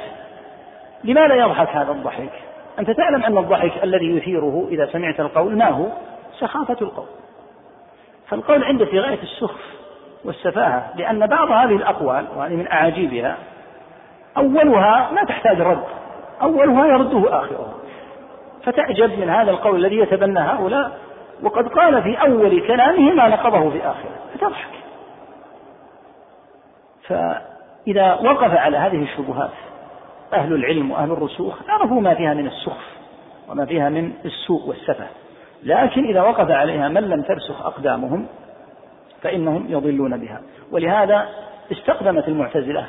لماذا يضحك هذا الضحك؟ أنت تعلم أن الضحك الذي يثيره إذا سمعت القول ما هو؟ سخافة القول. فالقول عنده في غاية السخف والسفاهة لأن بعض هذه الأقوال وهذه من أعاجيبها أولها ما تحتاج رد. أولها يرده آخرها فتعجب من هذا القول الذي يتبنى هؤلاء. وقد قال في أول كلامه ما نقضه في آخره. فتضحك. فإذا وقف على هذه الشبهات أهل العلم وأهل الرسوخ عرفوا ما فيها من السخف وما فيها من السوء والسفه. لكن إذا وقف عليها من لم ترسخ أقدامهم فإنهم يضلون بها. ولهذا استقدمت المعتزلة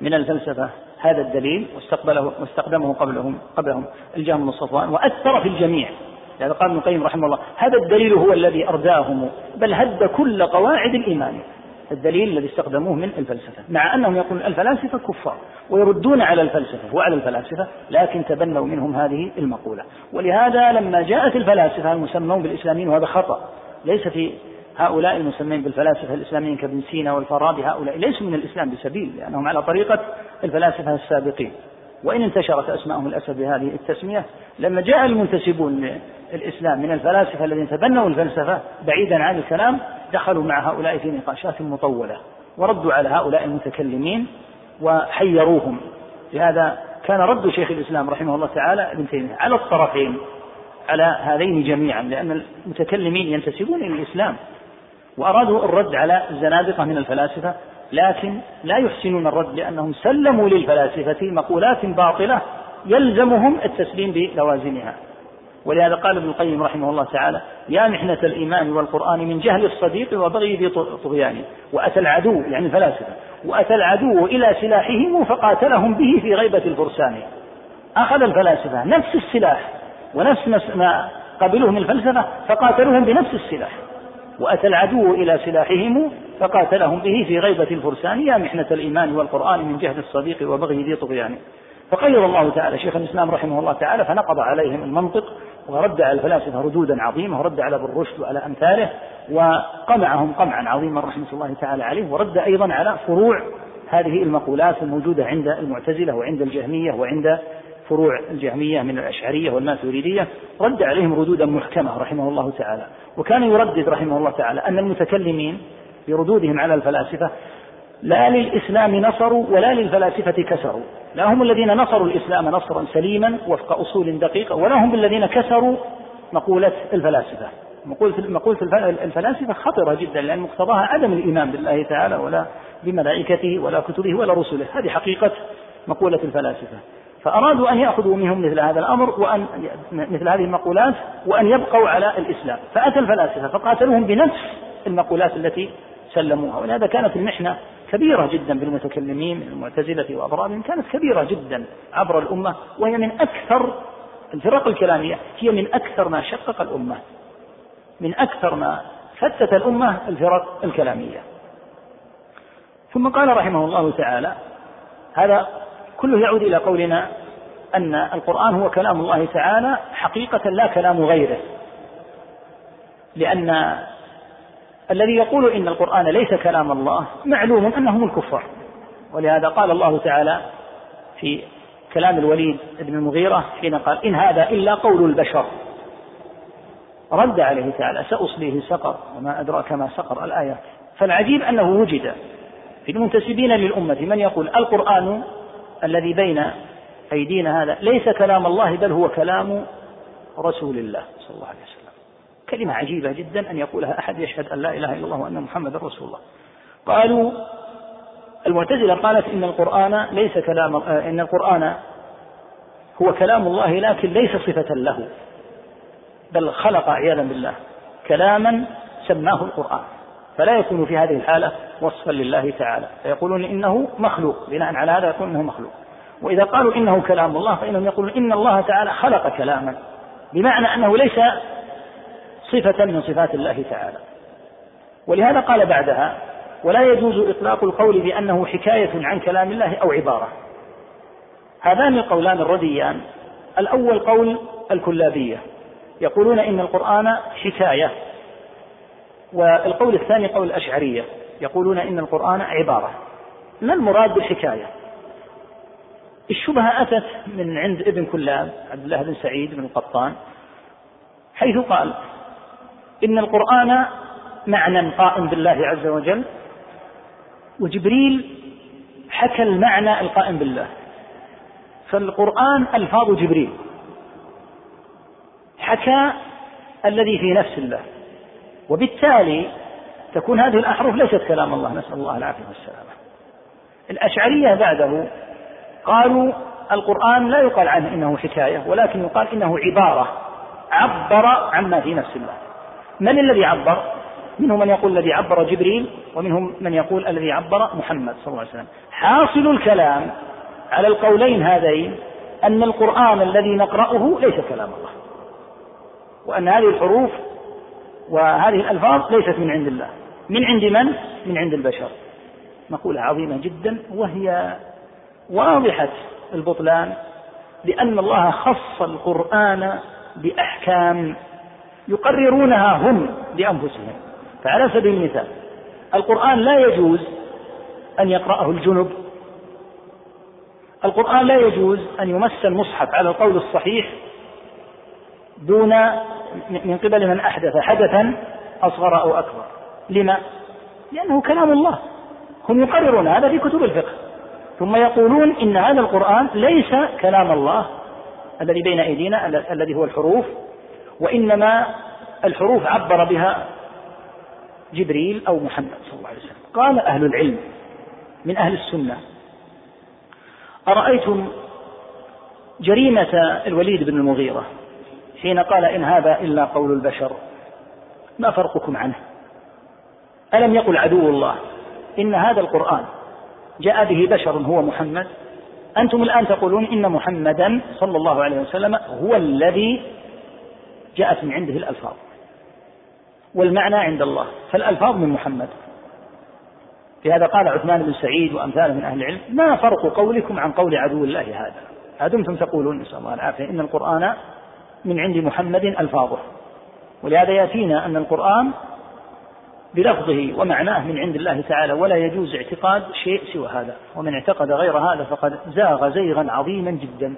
من الفلسفة هذا الدليل واستقبله واستقدمه قبلهم قبلهم الجهم بن صفوان وأثر في الجميع. لهذا قال ابن القيم رحمه الله هذا الدليل هو الذي أرداهم بل هد كل قواعد الإيمان. الدليل الذي استخدموه من الفلسفة مع أنهم يقولون الفلاسفة كفار ويردون على الفلسفة وعلى الفلاسفة لكن تبنوا منهم هذه المقولة. ولهذا لما جاءت الفلاسفة المسمون بالإسلاميين وهذا خطأ. ليس في هؤلاء المسمين بالفلاسفة الإسلاميين كابن سينا والفارابي هؤلاء ليسوا من الإسلام بسبيل لأنهم على طريقة الفلاسفة السابقين. وإن انتشرت أسماءهم للأسف بهذه التسمية لما جاء المنتسبون للإسلام من الفلاسفة الذين تبنوا الفلسفة بعيدا عن الكلام دخلوا مع هؤلاء في نقاشات مطولة وردوا على هؤلاء المتكلمين وحيروهم. لهذا كان رد شيخ الإسلام رحمه الله تعالى ابن تيمية على الطرفين على هذين جميعا لأن المتكلمين ينتسبون إلى الإسلام وأرادوا الرد على الزنادقة من الفلاسفة لكن لا يحسنون الرد لأنهم سلموا للفلاسفة مقولات باطلة يلزمهم التسليم بلوازمها. ولهذا قال ابن القيم رحمه الله تعالى يا محنة الإيمان والقرآن من جهل الصديق وبغي ذي طغيان وأتى العدو يعني الفلاسفة وأتى العدو إلى سلاحهم فقاتلهم به في غيبة الفرسان. أخذ الفلاسفة نفس السلاح ونفس ما قبلوه من الفلسفة فقاتلوهم بنفس السلاح. وأتى العدو إلى سلاحهم فقاتلهم به في غيبة الفرسان يا محنة الإيمان والقرآن من جهد الصديق وبغي ذي طغيان فقيض الله تعالى شيخ الإسلام رحمه الله تعالى فنقض عليهم المنطق ورد على الفلاسفة ردودا عظيمة ورد على ابن رشد وعلى أمثاله وقمعهم قمعا عظيما رحمة الله تعالى عليه ورد أيضا على فروع هذه المقولات الموجودة عند المعتزلة وعند الجهمية وعند فروع الجهمية من الأشعرية والماتريدية رد عليهم ردودا محكمة رحمه الله تعالى. وكان يردد رحمه الله تعالى أن المتكلمين بردودهم على الفلاسفة لا للإسلام نصروا ولا للفلاسفة كسروا. لا هم الذين نصروا الإسلام نصرا سليما وفق أصول دقيقة ولا هم الذين كسروا مقولة الفلاسفة. مقولة مقولة الفلاسفة خطرة جدا لأن مقتضاها عدم الإيمان بالله تعالى ولا بملائكته ولا كتبه ولا رسله. هذه حقيقة مقولة الفلاسفة. فأرادوا أن يأخذوا منهم مثل هذا الأمر وأن مثل هذه المقولات وأن يبقوا على الإسلام. فأتى الفلاسفة فقاتلوهم بنفس المقولات التي سلموها. ولهذا كانت المحنة كبيرة جدا بالمتكلمين من المعتزلة وأضرابهم كانت كبيرة جدا عبر الأمة وهي من أكثر الفرق الكلامية هي من أكثر ما شقق الأمة من أكثر ما فتت الأمة الفرق الكلامية. ثم قال رحمه الله تعالى هذا كله يعود إلى قولنا أن القرآن هو كلام الله تعالى حقيقة لا كلام غيره. لأن الذي يقول إن القرآن ليس كلام الله معلوم أنهم الكفار. ولهذا قال الله تعالى في كلام الوليد بن المغيرة حين قال إن هذا إلا قول البشر. رد عليه تعالى سأصليه سقر وما أدراك ما سقر الآيات فالعجيب أنه وجد في المنتسبين للأمة من يقول القرآن الذي بين أيدينا هذا ليس كلام الله بل هو كلام رسول الله صلى الله عليه وسلم. كلمة عجيبة جدا أن يقولها أحد يشهد أن لا إله إلا الله وأن محمد رسول الله. قالوا المعتزلة قالت إن القرآن ليس كلام إن القرآن هو كلام الله لكن ليس صفة له بل خلق عياذا بالله كلاما سماه القرآن. فلا يكون في هذه الحالة وصفا لله تعالى. فيقولون إنه مخلوق بناء على هذا يقول إنه مخلوق. وإذا قالوا إنه كلام الله فإنهم يقولون إن الله تعالى خلق كلاما بمعنى أنه ليس صفة من صفات الله تعالى. ولهذا قال بعدها ولا يجوز إطلاق القول بأنه حكاية عن كلام الله أو عبارة. هذان القولان الرديان. الأول قول الكلابية. يقولون إن القرآن حكاية. والقول الثاني قول الأشعرية. يقولون إن القرآن عبارة. ما المراد بالحكاية؟ الشبهة أتت من عند ابن كلاب عبد الله بن سعيد بن القطان حيث قال إن القرآن معنى قائم بالله عز وجل وجبريل حكى المعنى القائم بالله. فالقرآن ألفاظ جبريل. حكى الذي في نفس الله. وبالتالي تكون هذه الأحرف ليست كلام الله نسأل الله العافية والسلامة. الأشعرية بعده قالوا القرآن لا يقال عنه إنه حكاية ولكن يقال إنه عبارة عبر عما في نفس الله. من الذي عبر؟ منهم من يقول الذي عبر جبريل ومنهم من يقول الذي عبر محمد صلى الله عليه وسلم. حاصل الكلام على القولين هذين أن القرآن الذي نقرأه ليس كلام الله وأن هذه الحروف وهذه الألفاظ ليست من عند الله. من عند من؟ من عند البشر. مقولة عظيمة جدا وهي واضحة البطلان لأن الله خص القرآن بأحكام يقررونها هم لأنفسهم. فعلى سبيل المثال القرآن لا يجوز أن يقرأه الجنب. القرآن لا يجوز أن يمس المصحف على القول الصحيح دون من قبل من أحدث حدثا أصغر أو أكبر. لما؟ لأنه كلام الله. هم يقررون هذا في كتب الفقه. ثم يقولون إن هذا القرآن ليس كلام الله الذي بين أيدينا الذي هو الحروف وإنما الحروف عبر بها جبريل أو محمد صلى الله عليه وسلم. قال أهل العلم من أهل السنة أرأيتم جريمة الوليد بن المغيرة؟ حين قال إن هذا إلا قول البشر ما فرقكم عنه؟ ألم يقل عدو الله؟ إن هذا القرآن جاء به بشر هو محمد أنتم الآن تقولون إن محمدا صلى الله عليه وسلم هو الذي جاءت من عنده الألفاظ. والمعنى عند الله فالألفاظ من محمد. لهذا قال عثمان بن سعيد وأمثاله من أهل العلم ما فرق قولكم عن قول عدو الله هذا؟ أدمتم تقولون نسأل الله العافية إن القرآن من عند محمد ألفاظه ولهذا يأتينا أن القرآن بلفظه ومعناه من عند الله تعالى ولا يجوز اعتقاد شيء سوى هذا. ومن اعتقد غير هذا فقد زاغ زيغا عظيما جدا.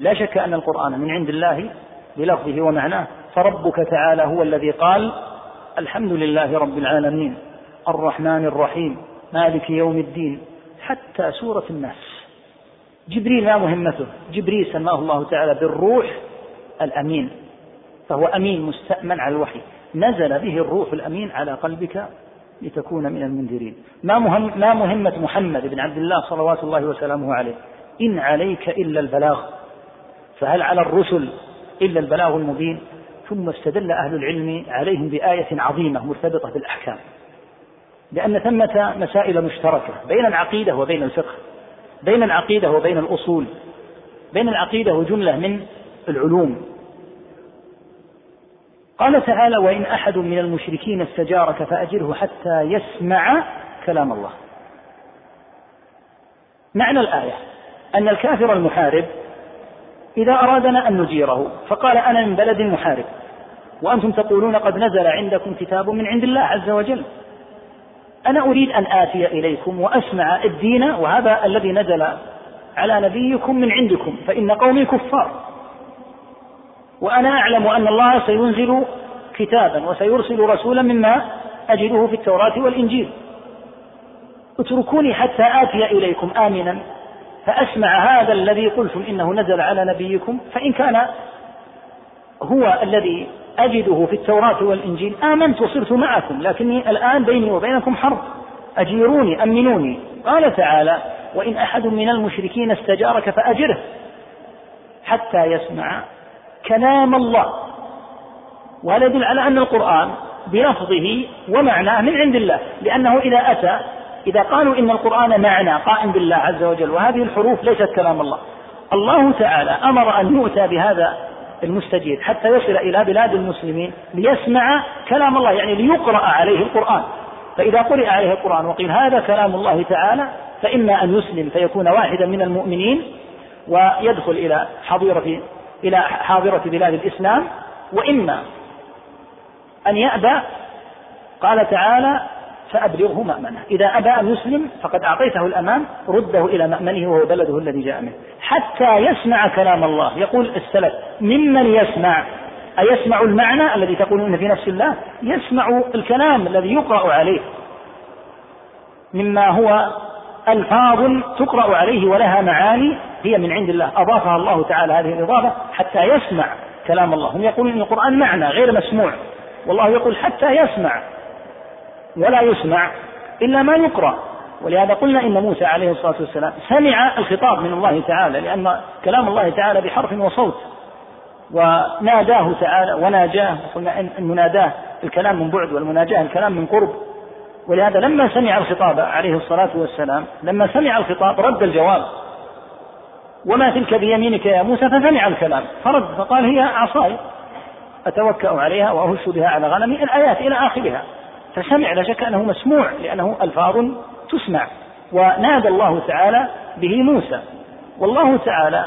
لا شك أن القرآن من عند الله بلفظه ومعناه. فربك تعالى هو الذي قال الحمد لله رب العالمين الرحمن الرحيم مالك يوم الدين حتى سورة الناس جبريل ما مهمته؟ جبريل سماه الله تعالى بالروح الأمين فهو أمين مستأمن على الوحي. نزل به الروح الأمين على قلبك لتكون من المنذرين. ما, مهم ما مهمة محمد بن عبد الله صلوات الله وسلامه عليه؟ إن عليك إلا البلاغ. فهل على الرسل إلا البلاغ المبين؟ ثم استدل أهل العلم عليهم بآية عظيمة مرتبطة بالأحكام. لأن ثمة مسائل مشتركة بين العقيدة وبين الفقه بين العقيدة وبين الأصول بين العقيدة وجملة من العلوم. قال تعالى وإن أحد من المشركين استجارك فأجره حتى يسمع كلام الله. معنى الآية أن الكافر المحارب إذا أرادنا أن نجيره فقال أنا من بلد محارب. وأنتم تقولون قد نزل عندكم كتاب من عند الله عز وجل. أنا أريد أن آتي إليكم وأسمع الدين وهذا الذي نزل على نبيكم من عندكم فإن قومي كفار. وأنا أعلم أن الله سينزل كتابا وسيرسل رسولا مما أجده في التوراة والإنجيل. اتركوني حتى آتي إليكم آمنا. فأسمع هذا الذي قلتم إنه نزل على نبيكم. فإن كان هو الذي أجده في التوراة والإنجيل آمنت وصرت معكم. لكني الآن بيني وبينكم حرب. أجيروني أمنوني. قال تعالى وإن أحد من المشركين استجارك فأجره حتى يسمع كلام الله. وهذا يدل على أن القرآن بلفظه ومعناه من عند الله لأنه إذا أتى إذا قالوا إن القرآن معنى قائم بالله عز وجل وهذه الحروف ليست كلام الله. الله تعالى أمر أن يؤتى بهذا المستجير حتى يصل إلى بلاد المسلمين ليسمع كلام الله يعني ليقرأ عليه القرآن. فإذا قرئ عليه القرآن وقيل هذا كلام الله تعالى فإما أن يسلم فيكون واحدا من المؤمنين ويدخل إلى حظيرة إلى حاضرة بلاد الإسلام وإما أن يأبى قال تعالى فأبلغه مأمنه إذا أبى أن يسلم فقد أعطيته الأمان رده إلى مأمنه وهو بلده الذي جاء منه. حتى يسمع كلام الله. يقول السلف ممن يسمع؟ أيسمع المعنى الذي تقولون في نفس الله؟ يسمع الكلام الذي يقرأ عليه. مما هو ألفاظ تقرأ عليه ولها معاني هي من عند الله. أضافها الله تعالى هذه الإضافة حتى يسمع كلام الله. هم يقولون أن القرآن معنى غير مسموع. والله يقول حتى يسمع. ولا يسمع إلا ما يقرأ. ولهذا قلنا إن موسى عليه الصلاة والسلام سمع الخطاب من الله تعالى لأن كلام الله تعالى بحرف وصوت. وناداه تعالى وناجاه قلنا إن المناداه الكلام من بعد والمناجاة الكلام من قرب. ولهذا لما سمع الخطاب عليه الصلاة والسلام لما سمع الخطاب رد الجواب. وما تلك بيمينك يا موسى فسمع الكلام. فرد فقال هي عصاي. أتوكأ عليها وأهش بها على غنمي الآيات إلى آخرها. فسمع لا شك أنه مسموع لأنه ألفاظ تسمع. ونادى الله تعالى به موسى. والله تعالى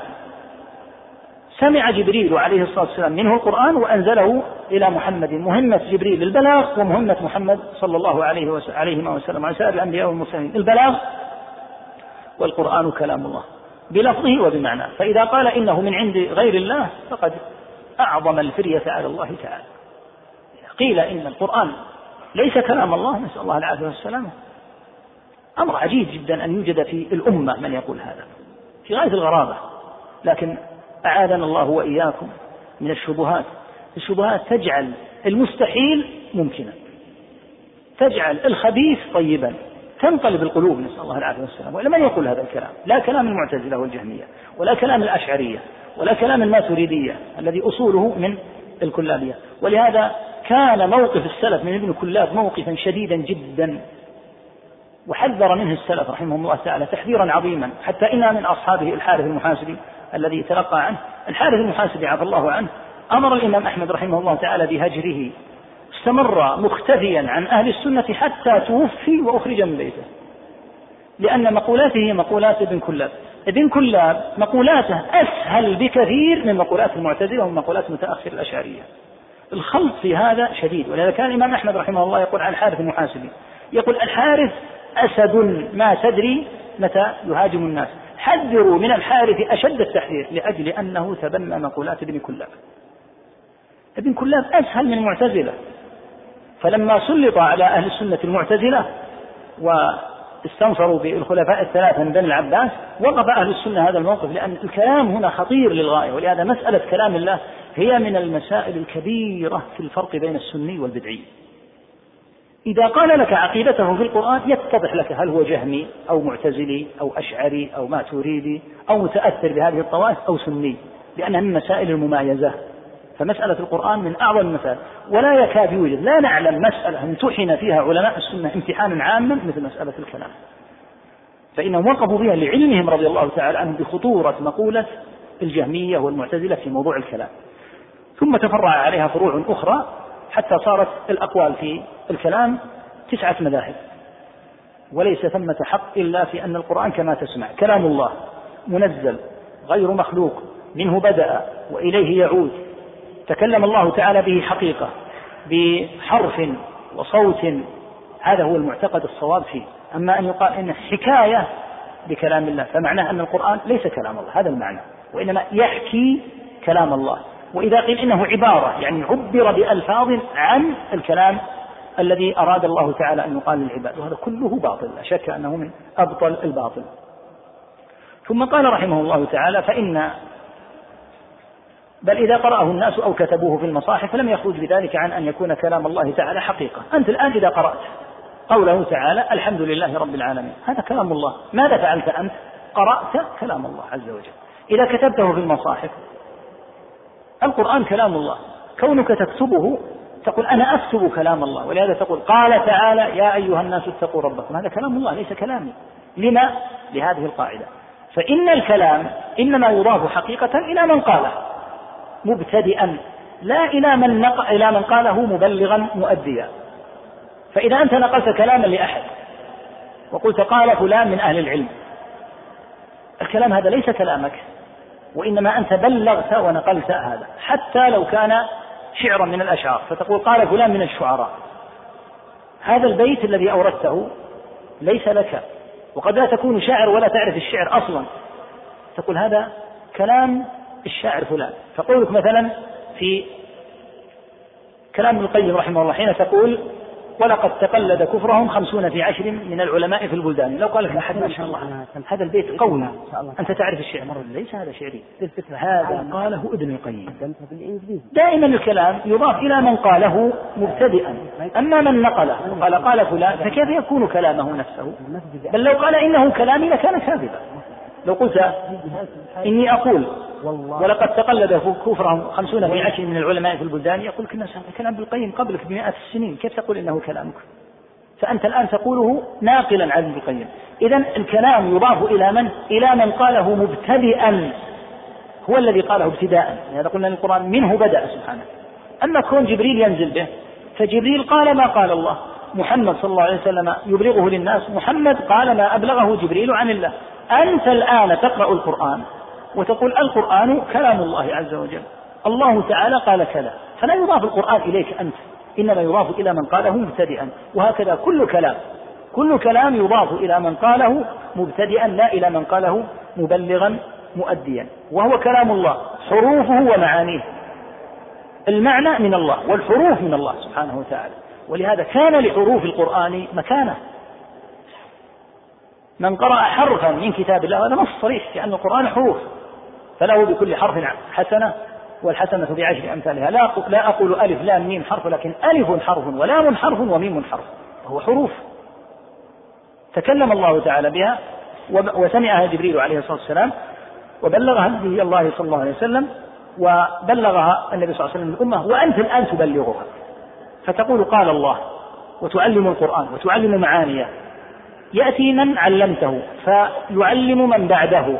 سمع جبريل عليه الصلاة والسلام منه القرآن وأنزله إلى محمد. مهمة جبريل البلاغ ومهمة محمد صلى الله عليه وسلم وسلم. على سائر الأنبياء والمرسلين. البلاغ والقرآن كلام الله. بلفظه وبمعناه. فإذا قال إنه من عند غير الله فقد أعظم الفرية على الله تعالى. قيل إن القرآن ليس كلام الله نسأل الله العافية والسلامة. أمر عجيب جدا أن يوجد في الأمة من يقول هذا في غاية الغرابة. لكن أعاذنا الله وإياكم من الشبهات. الشبهات تجعل المستحيل ممكنا تجعل الخبيث طيبا. تنقلب القلوب نسأل الله العافية والسلام. وإلا من يقول هذا الكلام؟ لا كلام المعتزلة والجهمية ولا كلام الأشعرية ولا كلام الماتريدية الذي أصوله من الكلابية. ولهذا كان موقف السلف من ابن كلاب موقفا شديدا جدا. وحذر منه السلف رحمه الله تعالى تحذيرا عظيما. حتى إن من أصحابه الحارث المحاسبي الذي تلقى عنه الحارث المحاسبي عفى الله عنه أمر الإمام أحمد رحمه الله تعالى بهجره. استمر مختفيا عن أهل السنة حتى توفي وأخرج من بيته. لأن مقولاته مقولات ابن كلاب. ابن كلاب مقولاته أسهل بكثير من مقولات المعتزلة ومن مقولات متأخر الأشعرية. الخلط في هذا شديد. ولهذا كان الإمام أحمد رحمه الله يقول عن الحارث المحاسبي يقول الحارث أسد ما تدري متى يهاجم الناس. حذروا من الحارث أشد التحذير لأجل أنه تبنى مقولات ابن كلاب. ابن كلاب أسهل من المعتزلة. فلما سلط على أهل السنة المعتزلة واستنصروا بالخلفاء الثلاثة من بني العباس وقف أهل السنة هذا الموقف لأن الكلام هنا خطير للغاية ولهذا مسألة كلام الله هي من المسائل الكبيرة في الفرق بين السني والبدعي. إذا قال لك عقيدته في القرآن يتضح لك هل هو جهمي أو معتزلي أو أشعري أو ماتوريدي أو متأثر بهذه الطوائف أو سني لأنها من مسائل الممايزة. فمسألة القرآن من أعظم المسائل. ولا يكاد يوجد لا نعلم مسألة امتحن فيها علماء السنة امتحانا عاما مثل مسألة الكلام. فإنهم وقفوا بها لعلمهم رضي الله تعالى عنهم بخطورة مقولة الجهمية والمعتزلة في موضوع الكلام. ثم تفرع عليها فروع أخرى حتى صارت الأقوال في الكلام تسعة مذاهب. وليس ثمة حق إلا في أن القرآن كما تسمع كلام الله منزل غير مخلوق منه بدأ وإليه يعود. تكلم الله تعالى به حقيقة بحرف وصوت هذا هو المعتقد الصواب فيه. أما أن يقال إن حكاية بكلام الله فمعناه أن القرآن ليس كلام الله هذا المعنى وإنما يحكي كلام الله. وإذا قيل إنه عبارة يعني عبر بألفاظ عن الكلام الذي أراد الله تعالى أن يقال للعباد وهذا كله باطل لا شك أنه من أبطل الباطل. ثم قال رحمه الله تعالى فإن بل إذا قرأه الناس أو كتبوه في المصاحف لم يخرج بذلك عن أن يكون كلام الله تعالى حقيقة. أنت الآن إذا قرأت قوله تعالى الحمد لله رب العالمين هذا كلام الله. ماذا فعلت أنت؟ قرأت كلام الله عز وجل. إذا كتبته في المصاحف القرآن كلام الله. كونك تكتبه تقول أنا أكتب كلام الله. ولهذا تقول قال تعالى يا أيها الناس اتقوا ربكم. هذا كلام الله ليس كلامي. لما؟ لهذه القاعدة. فإن الكلام إنما يضاف حقيقة إلى من قاله. مبتدئا. لا إلى من نق... إلى من قاله مبلغا مؤديا. فإذا أنت نقلت كلاما لأحد وقلت قال فلان من أهل العلم الكلام هذا ليس كلامك وإنما أنت بلغت ونقلت هذا حتى لو كان شعرا من الأشعار فتقول قال فلان من الشعراء. هذا البيت الذي أوردته ليس لك وقد لا تكون شاعر ولا تعرف الشعر أصلا. تقول هذا كلام الشاعر فلان. فقولك مثلا في كلام ابن القيم رحمه الله حين تقول ولقد تقلد كفرهم خمسون في عشر من العلماء في البلدان لو قال لك أحد ما شاء الله هذا البيت قوي. أنت تعرف الشعر مرة ليس هذا شعري؟ هذا؟ قاله ابن القيم. دائما الكلام يضاف إلى من قاله مبتدئا. أما من نقله قال قال فلان فكيف يكون كلامه نفسه؟ بل لو قال إنه كلامي لكان كاذبا. لو قلت إني أقول ولقد تقلد كفرهم خمسون في عشر من العلماء في البلدان يقول كنا هذا كلام ابن القيم قبلك بمئات السنين. كيف تقول إنه كلامك؟ فأنت الآن تقوله ناقلا عن ابن القيم. إذا الكلام يضاف إلى من؟ إلى من قاله مبتدئا. هو الذي قاله ابتداء هذا قلنا القرآن منه بدأ سبحانه. أما كون جبريل ينزل به فجبريل قال ما قال الله؟ محمد صلى الله عليه وسلم يبلغه للناس محمد قال ما أبلغه جبريل عن الله. أنت الآن تقرأ القرآن وتقول القرآن كلام الله عز وجل. الله تعالى قال كذا. فلا يضاف القرآن إليك أنت. إنما يضاف إلى من قاله مبتدئا. وهكذا كل كلام. كل كلام يضاف إلى من قاله مبتدئا لا إلى من قاله مبلغا مؤديا. وهو كلام الله. حروفه ومعانيه. المعنى من الله والحروف من الله سبحانه وتعالى. ولهذا كان لحروف القرآن مكانة. من قرأ حرفا من كتاب الله هذا نص صريح في أن القرآن حروف فله بكل حرف حسنة والحسنة بعشر أمثالها. لا لا أقول ألف لام ميم حرف لكن ألف حرف ولام حرف وميم حرف وهو حروف. تكلم الله تعالى بها وسمعها جبريل عليه الصلاة والسلام وبلغها نبي الله صلى الله عليه وسلم وبلغها النبي صلى الله عليه وسلم الأمة وأنت الآن تبلغها. فتقول قال الله وتعلم القرآن وتعلم معانيه يأتي من علمته فيعلم من بعده.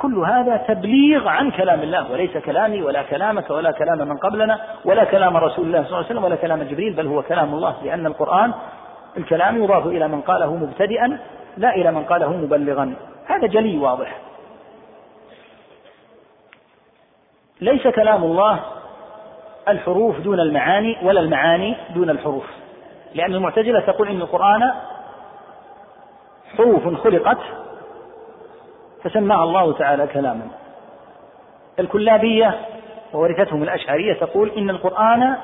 كل هذا تبليغ عن كلام الله وليس كلامي ولا كلامك ولا كلام من قبلنا ولا كلام رسول الله صلى الله عليه وسلم ولا كلام جبريل بل هو كلام الله لأن القرآن الكلام يضاف إلى من قاله مبتدئا لا إلى من قاله مبلغا. هذا جلي واضح. ليس كلام الله الحروف دون المعاني ولا المعاني دون الحروف. لأن المعتزلة تقول إن القرآن حروف خلقت فسماها الله تعالى كلاما. الكلابية وورثتهم الأشعرية تقول إن القرآن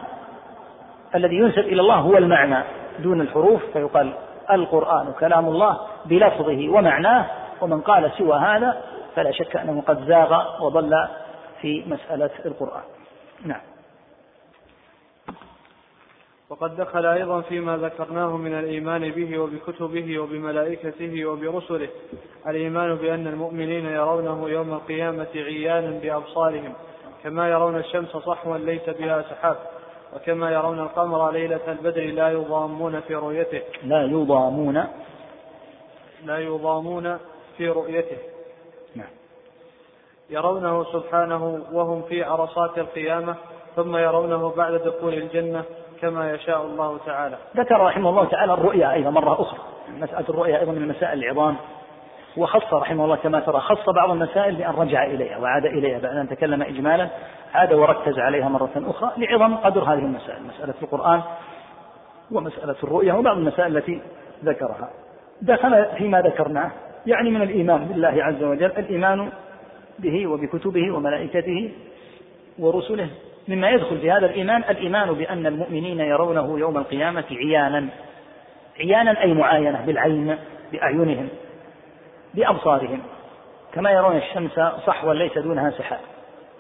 الذي ينسب إلى الله هو المعنى دون الحروف فيقال القرآن كلام الله بلفظه ومعناه ومن قال سوى هذا فلا شك أنه قد زاغ وضل في مسألة القرآن. نعم. وقد دخل أيضا فيما ذكرناه من الإيمان به وبكتبه وبملائكته وبرسله. الإيمان بأن المؤمنين يرونه يوم القيامة عيانا بأبصارهم كما يرون الشمس صحوا ليس بها سحاب وكما يرون القمر ليلة البدر لا يضامون في رؤيته. لا يضامون. لا يضامون في رؤيته. نعم. يرونه سبحانه وهم في عرصات القيامة ثم يرونه بعد دخول الجنة كما يشاء الله تعالى. ذكر رحمه الله تعالى الرؤيا أيضا مرة أخرى. مسألة الرؤيا أيضا من المسائل العظام. وخص رحمه الله كما ترى خص بعض المسائل بأن رجع إليها وعاد إليها بعد أن تكلم إجمالا عاد وركز عليها مرة أخرى لعظم قدر هذه المسائل. مسألة القرآن ومسألة الرؤيا وبعض المسائل التي ذكرها. دخل فيما ذكرناه يعني من الإيمان بالله عز وجل الإيمان به وبكتبه وملائكته ورسله مما يدخل في هذا الإيمان الإيمان بأن المؤمنين يرونه يوم القيامة عيانا. عيانا أي معاينة بالعين بأعينهم بأبصارهم. كما يرون الشمس صحوا ليس دونها سحاب.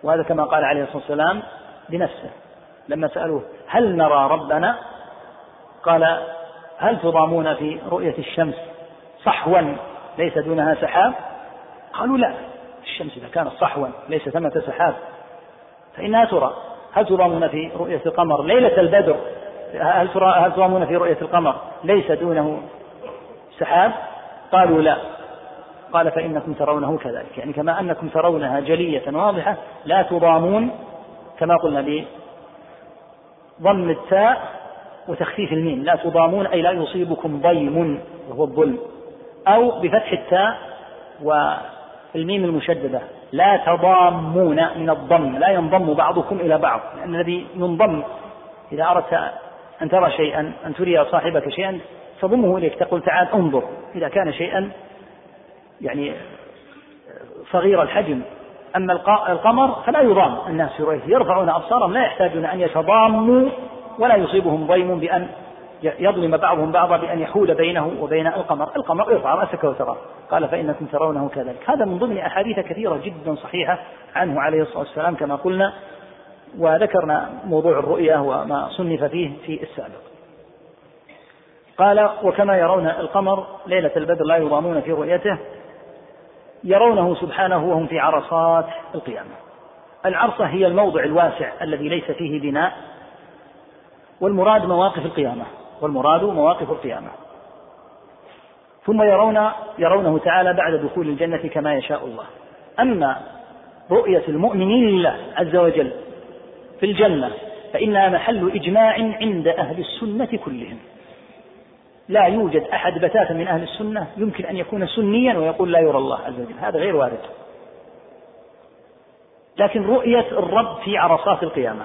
وهذا كما قال عليه الصلاة والسلام بنفسه لما سألوه هل نرى ربنا؟ قال هل تضامون في رؤية الشمس صحوا ليس دونها سحاب؟ قالوا لا الشمس إذا كانت صحوا ليس ثمة سحاب فإنها ترى. هل تضامون في رؤية القمر؟ ليلة البدر. هل هل تضامون في رؤية القمر؟ ليس دونه سحاب؟ قالوا لا. قال فإنكم ترونه كذلك. يعني كما أنكم ترونها جلية واضحة لا تضامون كما قلنا بضم التاء وتخفيف الميم. لا تضامون أي لا يصيبكم ضيم وهو الظلم. أو بفتح التاء والميم المشددة. لا تضامون من الضم لا ينضم بعضكم إلى بعض لأن الذي ينضم إذا أردت أن ترى شيئا أن تري صاحبك شيئا تضمه إليك تقول تعال انظر إذا كان شيئا يعني صغير الحجم. أما القمر فلا يضام الناس في يرفعون أبصارهم لا يحتاجون أن يتضاموا ولا يصيبهم ضيم بأن يظلم بعضهم بعضا بأن يحول بينه وبين القمر. القمر ارفع رأسك وتراه قال فإنكم ترونه كذلك. هذا من ضمن أحاديث كثيرة جدا صحيحة عنه عليه الصلاة والسلام كما قلنا وذكرنا موضوع الرؤية وما صنف فيه في السابق. قال وكما يرون القمر ليلة البدر لا يضامون في رؤيته يرونه سبحانه وهم في عرصات القيامة. العرصة هي الموضع الواسع الذي ليس فيه بناء والمراد مواقف القيامة. والمراد مواقف القيامة. ثم يرون يرونه تعالى بعد دخول الجنة كما يشاء الله. أما رؤية المؤمنين لله عز وجل في الجنة فإنها محل إجماع عند أهل السنة كلهم. لا يوجد أحد بتاتا من أهل السنة يمكن أن يكون سنيا ويقول لا يرى الله عز وجل. هذا غير وارد. لكن رؤية الرب في عرصات القيامة.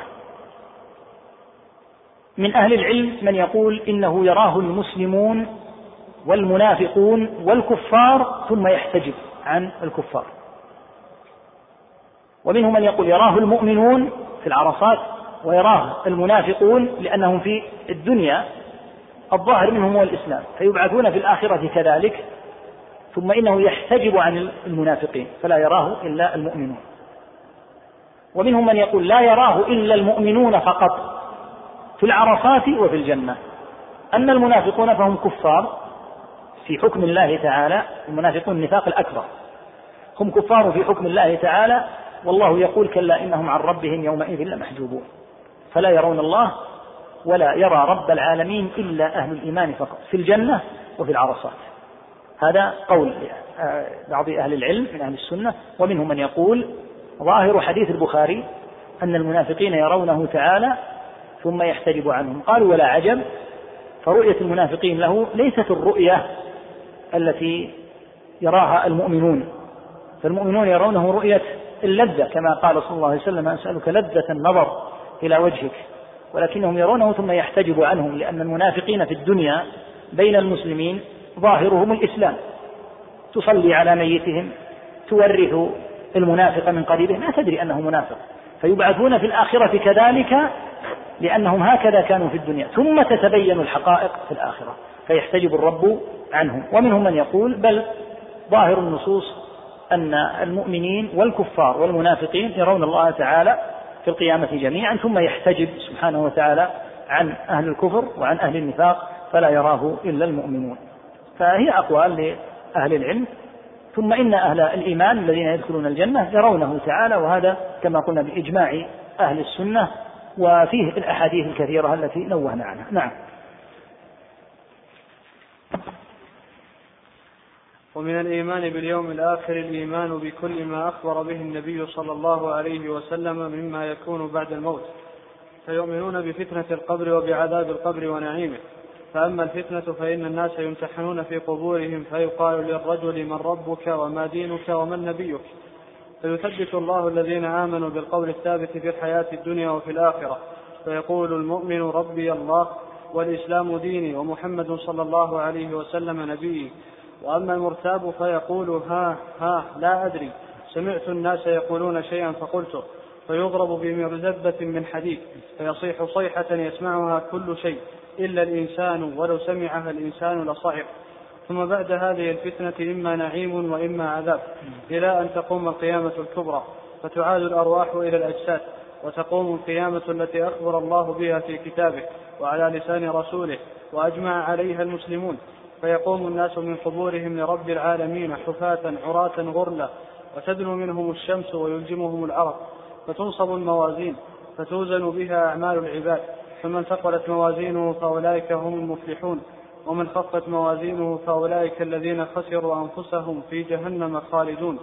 من أهل العلم من يقول إنه يراه المسلمون والمنافقون والكفار ثم يحتجب عن الكفار. ومنهم من يقول يراه المؤمنون في العرصات ويراه المنافقون لأنهم في الدنيا الظاهر منهم هو الإسلام فيبعثون في الآخرة كذلك ثم إنه يحتجب عن المنافقين فلا يراه إلا المؤمنون. ومنهم من يقول لا يراه إلا المؤمنون فقط. في العرصات وفي الجنة. أما المنافقون فهم كفار في حكم الله تعالى المنافقون النفاق الأكبر. هم كفار في حكم الله تعالى والله يقول كلا إنهم عن ربهم يومئذ لمحجوبون. فلا يرون الله ولا يرى رب العالمين إلا أهل الإيمان فقط في الجنة وفي العرصات هذا قول بعض أهل العلم من أهل السنة ومنهم من يقول ظاهر حديث البخاري أن المنافقين يرونه تعالى ثم يحتجب عنهم. قالوا ولا عجب فرؤية المنافقين له ليست الرؤية التي يراها المؤمنون. فالمؤمنون يرونه رؤية اللذة كما قال صلى الله عليه وسلم أسألك لذة النظر إلى وجهك. ولكنهم يرونه ثم يحتجب عنهم لأن المنافقين في الدنيا بين المسلمين ظاهرهم الإسلام. تصلي على ميتهم تورث المنافق من قريبه. ما تدري أنه منافق. فيبعثون في الآخرة كذلك لأنهم هكذا كانوا في الدنيا. ثم تتبين الحقائق في الآخرة فيحتجب الرب عنهم. ومنهم من يقول بل ظاهر النصوص أن المؤمنين والكفار والمنافقين يرون الله تعالى في القيامة جميعا ثم يحتجب سبحانه وتعالى عن أهل الكفر وعن أهل النفاق فلا يراه إلا المؤمنون. فهي أقوال لأهل العلم. ثم إن أهل الإيمان الذين يدخلون الجنة يرونه تعالى وهذا كما قلنا بإجماع أهل السنة وفيه الأحاديث الكثيرة التي نوهنا عنها. نعم. ومن الإيمان باليوم الآخر الإيمان بكل ما أخبر به النبي صلى الله عليه وسلم مما يكون بعد الموت. فيؤمنون بفتنة القبر وبعذاب القبر ونعيمه. فأما الفتنة فإن الناس يمتحنون في قبورهم فيقال للرجل من ربك وما دينك ومن نبيك فيثبت الله الذين آمنوا بالقول الثابت في الحياة الدنيا وفي الآخرة. فيقول المؤمن ربي الله والإسلام ديني ومحمد صلى الله عليه وسلم نبيي. وأما المرتاب فيقول ها ها لا أدري. سمعت الناس يقولون شيئا فقلته. فيضرب بمرزبة من حديد. فيصيح صيحة يسمعها كل شيء. إلا الإنسان ولو سمعها الإنسان لصعق ثم بعد هذه الفتنة إما نعيم وإما عذاب إلى أن تقوم القيامة الكبرى فتعاد الأرواح إلى الأجساد وتقوم القيامة التي أخبر الله بها في كتابه وعلى لسان رسوله وأجمع عليها المسلمون. فيقوم الناس من قبورهم لرب العالمين حفاة عراة غرلا وتدنو منهم الشمس ويلجمهم العرق فتنصب الموازين فتوزن بها أعمال العباد. فمن ثقلت موازينه فأولئك هم المفلحون. ومن خفت موازينه فأولئك الذين خسروا أنفسهم في جهنم خالدون.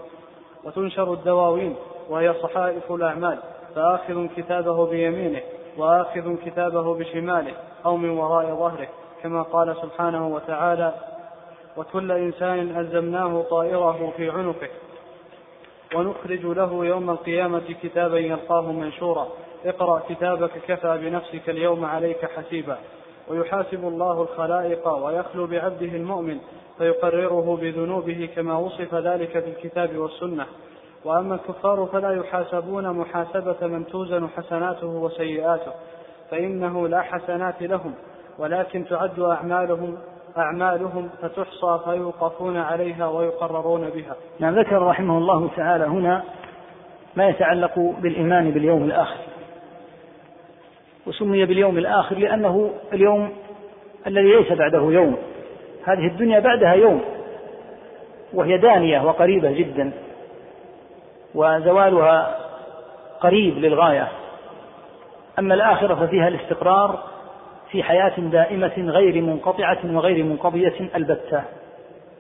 وتنشر الدواوين وهي صحائف الأعمال فآخذ كتابه بيمينه وآخذ كتابه بشماله أو من وراء ظهره كما قال سبحانه وتعالى وكل إنسان ألزمناه طائره في عنقه. ونخرج له يوم القيامة كتابا يلقاه منشورا اقرأ كتابك كفى بنفسك اليوم عليك حسيبا. ويحاسب الله الخلائق ويخلو بعبده المؤمن فيقرره بذنوبه كما وصف ذلك في الكتاب والسنة. وأما الكفار فلا يحاسبون محاسبة من توزن حسناته وسيئاته فإنه لا حسنات لهم ولكن تعد أعمالهم أعمالهم فتحصى فيوقفون عليها ويقررون بها. نعم ذكر رحمه الله تعالى هنا ما يتعلق بالإيمان باليوم الآخر. وسمي باليوم الآخر لأنه اليوم الذي ليس بعده يوم. هذه الدنيا بعدها يوم. وهي دانية وقريبة جدا. وزوالها قريب للغاية. أما الآخرة ففيها الاستقرار في حياة دائمة غير منقطعة وغير منقضية البتة.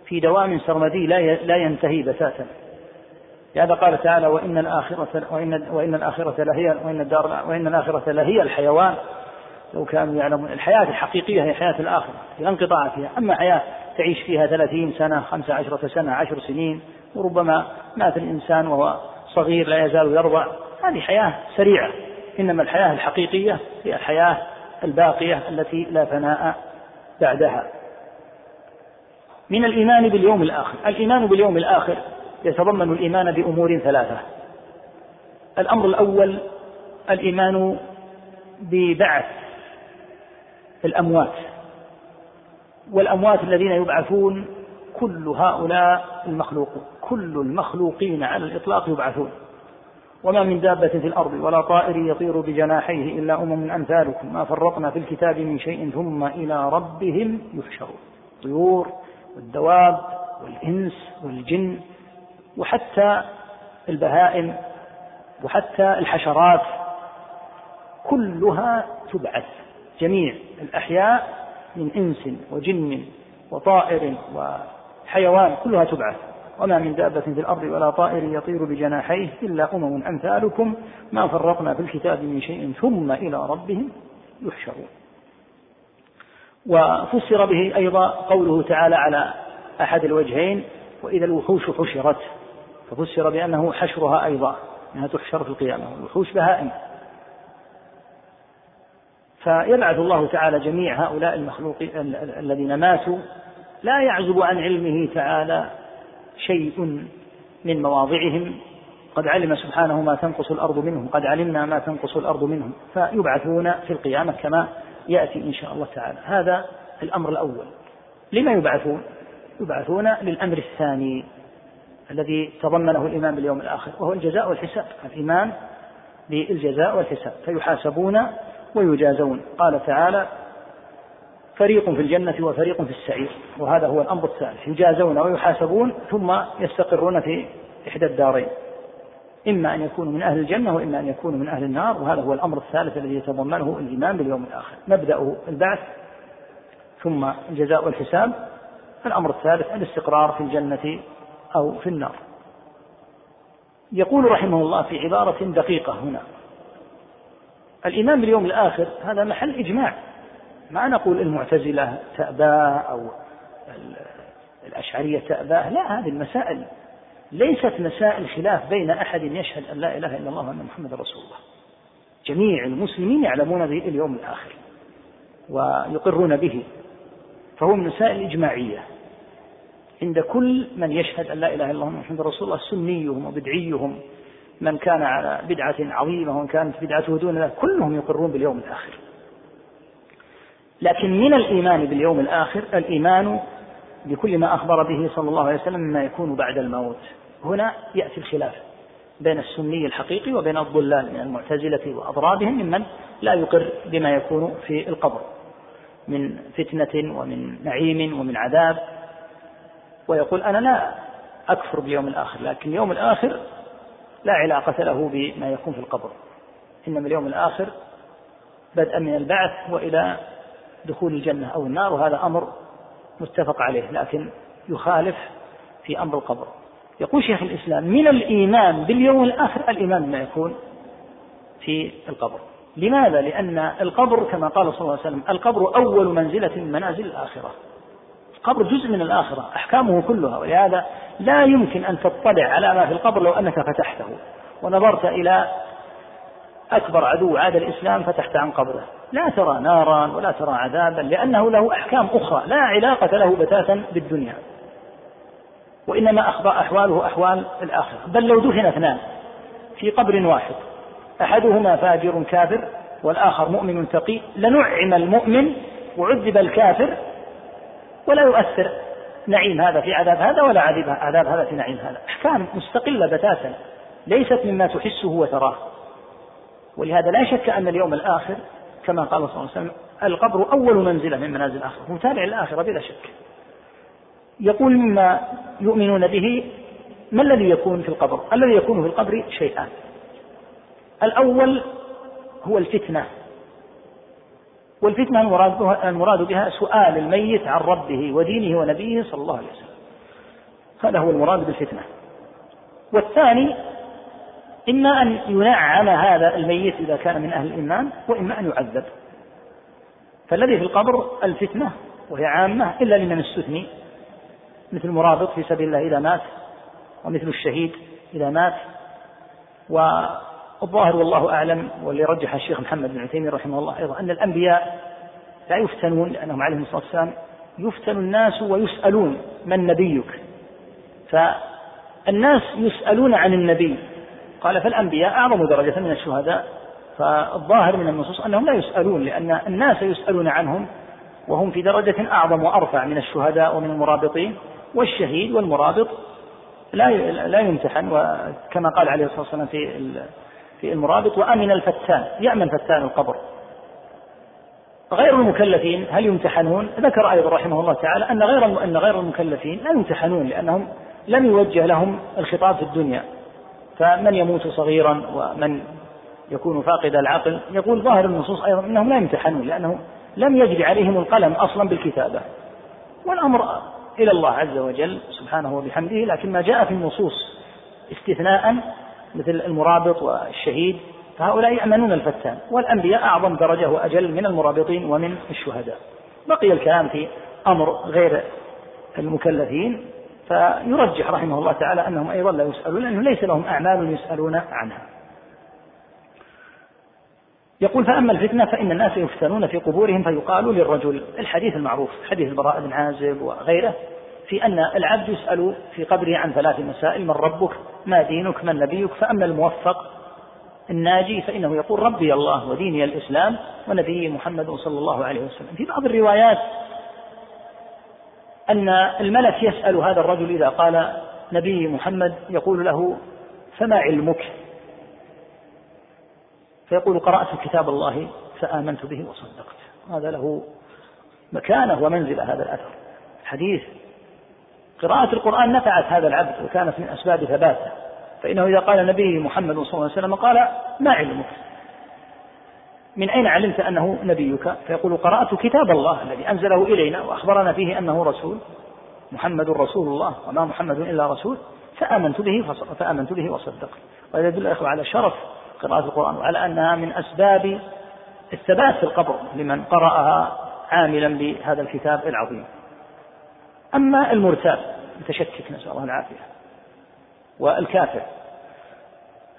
في دوام سرمدي لا ينتهي بتاتا لهذا قال تعالى وإن الآخرة وإن وإن الآخرة لهي وإن الدار وإن الآخرة لهي الحيوان. لو كانوا يعلمون الحياة الحقيقية هي حياة الآخرة لا انقطاع فيها أما حياة تعيش فيها ثلاثين سنة خمسة عشرة سنة عشر سنين وربما مات الإنسان وهو صغير لا يزال يرضع هذه حياة سريعة. إنما الحياة الحقيقية هي الحياة الباقية التي لا فناء بعدها. من الإيمان باليوم الآخر. الإيمان باليوم الآخر يتضمن الإيمان بأمور ثلاثة. الأمر الأول الإيمان ببعث الأموات. والأموات الذين يبعثون كل هؤلاء المخلوقون كل المخلوقين على الإطلاق يبعثون. وما من دابة في الأرض ولا طائر يطير بجناحيه إلا أمم أمثالكم. ما فرطنا في الكتاب من شيء ثم إلى ربهم يحشرون. الطيور والدواب والإنس والجن وحتى البهائم وحتى الحشرات كلها تبعث. جميع الأحياء من إنس وجن وطائر وحيوان كلها تبعث. وما من دابة في الأرض ولا طائر يطير بجناحيه إلا أمم أمثالكم ما فرطنا في الكتاب من شيء ثم إلى ربهم يحشرون. وفسر به أيضا قوله تعالى على أحد الوجهين وإذا الوحوش حشرت. ففسر بأنه حشرها أيضا أنها تحشر في القيامة الوحوش بهائم فيبعث الله تعالى جميع هؤلاء المخلوقين الذين ماتوا لا يعزب عن علمه تعالى شيء من مواضعهم. قد علم سبحانه ما تنقص الأرض منهم قد علمنا ما تنقص الأرض منهم. فيبعثون في القيامة كما يأتي إن شاء الله تعالى. هذا الأمر الأول. لما يبعثون؟ يبعثون للأمر الثاني. الذي تضمنه الإيمان باليوم الآخر وهو الجزاء والحساب. الإيمان بالجزاء والحساب فيحاسبون ويجازون. قال تعالى فريق في الجنة وفريق في السعير. وهذا هو الأمر الثالث. يجازون ويحاسبون ثم يستقرون في إحدى الدارين. إما أن يكونوا من أهل الجنة وإما أن يكونوا من أهل النار. وهذا هو الأمر الثالث الذي يتضمنه الإيمان باليوم الآخر. مبدأه البعث ثم الجزاء والحساب. الأمر الثالث الاستقرار في الجنة أو في النار. يقول رحمه الله في عبارة دقيقة هنا الإيمان باليوم الآخر هذا محل إجماع ما نقول المعتزلة تأباه أو الأشعرية تأباه لا هذه المسائل ليست مسائل خلاف بين أحد يشهد أن لا إله إلا الله وأن محمد رسول الله. جميع المسلمين يعلمون به اليوم الآخر ويقرون به فهو من مسائل إجماعية. عند كل من يشهد أن لا إله إلا الله محمد رسول الله سنيهم وبدعيهم من كان على بدعة عظيمة ومن كانت بدعته دون ذلك كلهم يقرون باليوم الآخر. لكن من الإيمان باليوم الآخر الإيمان بكل ما أخبر به صلى الله عليه وسلم مما يكون بعد الموت. هنا يأتي الخلاف بين السني الحقيقي وبين الضلال من المعتزلة وأضرابهم ممن لا يقر بما يكون في القبر من فتنة ومن نعيم ومن عذاب. ويقول أنا لا أكفر باليوم الآخر لكن اليوم الآخر لا علاقة له بما يكون في القبر. إنما اليوم الآخر بدءا من البعث وإلى دخول الجنة أو النار وهذا أمر متفق عليه لكن يخالف في أمر القبر. يقول شيخ الإسلام من الإيمان باليوم الآخر الإيمان بما يكون في القبر. لماذا؟ لأن القبر كما قال صلى الله عليه وسلم القبر أول منزلة من منازل الآخرة. القبر جزء من الآخرة أحكامه كلها. ولهذا لا يمكن أن تطلع على ما في القبر لو أنك فتحته. ونظرت إلى أكبر عدو عاد الإسلام فتحت عن قبره. لا ترى نارا ولا ترى عذابا لأنه له أحكام أخرى لا علاقة له بتاتا بالدنيا. وإنما أخبر أحواله أحوال الآخرة. بل لو دفن اثنان في قبر واحد أحدهما فاجر كافر والآخر مؤمن تقي لنعم المؤمن وعذب الكافر ولا يؤثر. نعيم هذا في عذاب هذا ولا عذاب هذا في نعيم هذا. أحكام مستقلة بتاتا. ليست مما تحسه وتراه. ولهذا لا شك أن اليوم الآخر كما قال صلى الله عليه وسلم القبر أول منزلة من منازل الآخرة. متابع الآخرة بلا شك. يقول مما يؤمنون به ما الذي يكون في القبر؟ الذي يكون في القبر شيئان. الأول هو الفتنة. والفتنة المراد بها, المراد بها سؤال الميت عن ربه ودينه ونبيه صلى الله عليه وسلم. هذا هو المراد بالفتنة. والثاني إما أن ينعم هذا الميت إذا كان من أهل الإيمان وإما أن يعذب. فالذي في القبر الفتنة وهي عامة إلا لمن استثني. مثل المرابط في سبيل الله إذا مات ومثل الشهيد إذا مات والظاهر والله أعلم واللي رجح الشيخ محمد بن عثيمين رحمه الله أيضا أن الأنبياء لا يفتنون لأنهم عليهم الصلاة والسلام يفتن الناس ويسألون من نبيك. فالناس يسألون عن النبي. قال فالأنبياء أعظم درجة من الشهداء. فالظاهر من النصوص أنهم لا يسألون لأن الناس يسألون عنهم وهم في درجة أعظم وأرفع من الشهداء ومن المرابطين. والشهيد والمرابط لا لا يمتحن وكما قال عليه الصلاة والسلام في في المرابط وأمن الفتان يأمن فتان القبر. غير المكلفين هل يمتحنون؟ ذكر أيضا رحمه الله تعالى أن غير أن غير المكلفين لا يمتحنون لأنهم لم يوجه لهم الخطاب في الدنيا. فمن يموت صغيرا ومن يكون فاقد العقل يقول ظاهر النصوص أيضا أنهم لا يمتحنون لأنه لم يجري عليهم القلم أصلا بالكتابة. والأمر إلى الله عز وجل سبحانه وبحمده لكن ما جاء في النصوص استثناء مثل المرابط والشهيد فهؤلاء يأمنون الفتان والأنبياء أعظم درجة وأجل من المرابطين ومن الشهداء. بقي الكلام في أمر غير المكلفين فيرجح رحمه الله تعالى أنهم أيضا لا يسألون لأنه ليس لهم أعمال يسألون عنها. يقول فأما الفتنة فإن الناس يفتنون في قبورهم فيقال للرجل الحديث المعروف حديث البراء بن عازب وغيره في أن العبد يسأل في قبره عن ثلاث مسائل من ربك ما دينك من نبيك. فأما الموفق الناجي فإنه يقول ربي الله وديني الإسلام ونبي محمد صلى الله عليه وسلم. في بعض الروايات أن الملك يسأل هذا الرجل إذا قال نبي محمد يقول له فما علمك؟ فيقول قرأت كتاب الله فآمنت به وصدقت. هذا له مكانة ومنزلة هذا الأثر. حديث قراءة القرآن نفعت هذا العبد وكانت من أسباب ثباته. فإنه إذا قال نبي محمد صلى الله عليه وسلم قال ما علمك؟ من أين علمت أنه نبيك؟ فيقول قرأت كتاب الله الذي أنزله إلينا وأخبرنا فيه أنه رسول محمد رسول الله وما محمد إلا رسول فآمنت به فآمنت به وصدقت وهذا يدل أخوة على شرف قراءة القرآن وعلى أنها من أسباب الثبات في القبر لمن قرأها عاملا بهذا الكتاب العظيم. أما المرتاب المتشكك نسأل الله العافية والكافر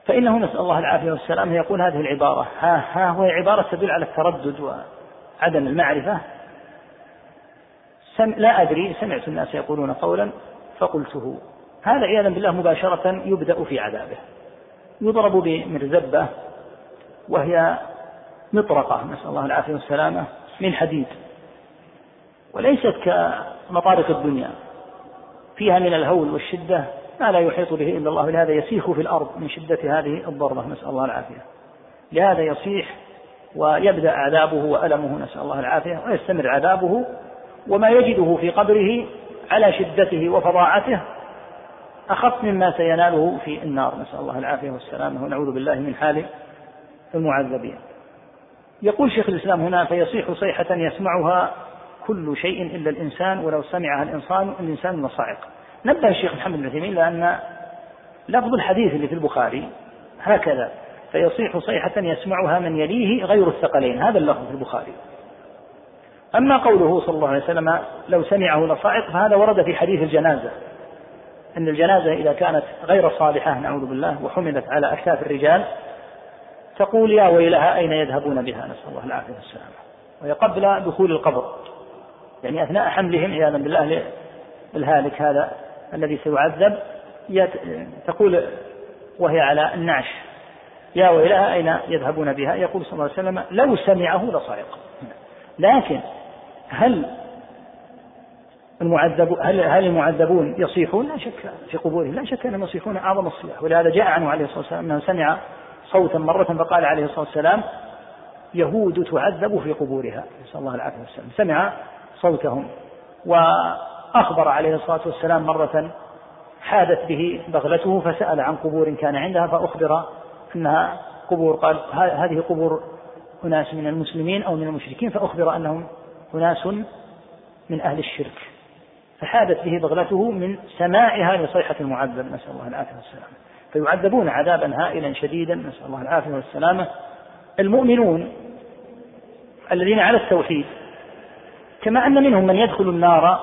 فإنه نسأل الله العافية والسلام يقول هذه العبارة ها ها وهي عبارة تدل على التردد وعدم المعرفة. سم لا أدري سمعت الناس يقولون قولا فقلته. هذا عياذا بالله مباشرة يبدأ في عذابه. يضرب بمرزبة وهي مطرقة نسأل الله العافية والسلامة من حديد. وليست كمطارق الدنيا فيها من الهول والشدة ما لا يحيط به إلا الله لهذا يسيح في الأرض من شدة هذه الضربة نسأل الله العافية. لهذا يصيح ويبدأ عذابه وألمه نسأل الله العافية ويستمر عذابه وما يجده في قبره على شدته وفظاعته أخف مما سيناله في النار نسأل الله العافية والسلامة ونعوذ بالله من حال المعذبين. يقول شيخ الإسلام هنا فيصيح صيحة يسمعها كل شيء إلا الإنسان ولو سمعها الإنسان الإنسان لصعق نبه الشيخ محمد بن عثيمين لأن لفظ الحديث اللي في البخاري هكذا فيصيح صيحة يسمعها من يليه غير الثقلين. هذا اللفظ في البخاري. أما قوله صلى الله عليه وسلم لو سمعه لصائق فهذا ورد في حديث الجنازة. أن الجنازة إذا كانت غير صالحة نعوذ بالله وحملت على أكتاف الرجال تقول يا ويلها أين يذهبون بها؟ نسأل الله العافية والسلامة. وهي قبل دخول القبر. يعني أثناء حملهم عياذا بالله للهالك هذا الذي سيعذب تقول وهي على النعش يا ويلها أين يذهبون بها؟ يقول صلى الله عليه وسلم لو سمعه لصعق. لكن هل المعذب هل هل المعذبون يصيحون؟ لا شك في قبورهم، لا شك أنهم يصيحون أعظم الصياح، ولهذا جاء عنه عليه الصلاة والسلام أنه سمع صوتا مرة فقال عليه الصلاة والسلام: يهود تعذب في قبورها، نسأل الله العافية والسلام، سمع صوتهم. وأخبر عليه الصلاة والسلام مرة حادت به بغلته فسأل عن قبور كان عندها فأخبر أنها قبور قال هذه قبور أناس من المسلمين أو من المشركين فأخبر أنهم أناس من أهل الشرك. فحادت به بغلته من سماعها لصيحة المعذب. نسأل الله العافية والسلامة. فيعذبون عذابا هائلا شديدا. نسأل الله العافية والسلامة. المؤمنون الذين على التوحيد كما أن منهم من يدخل النار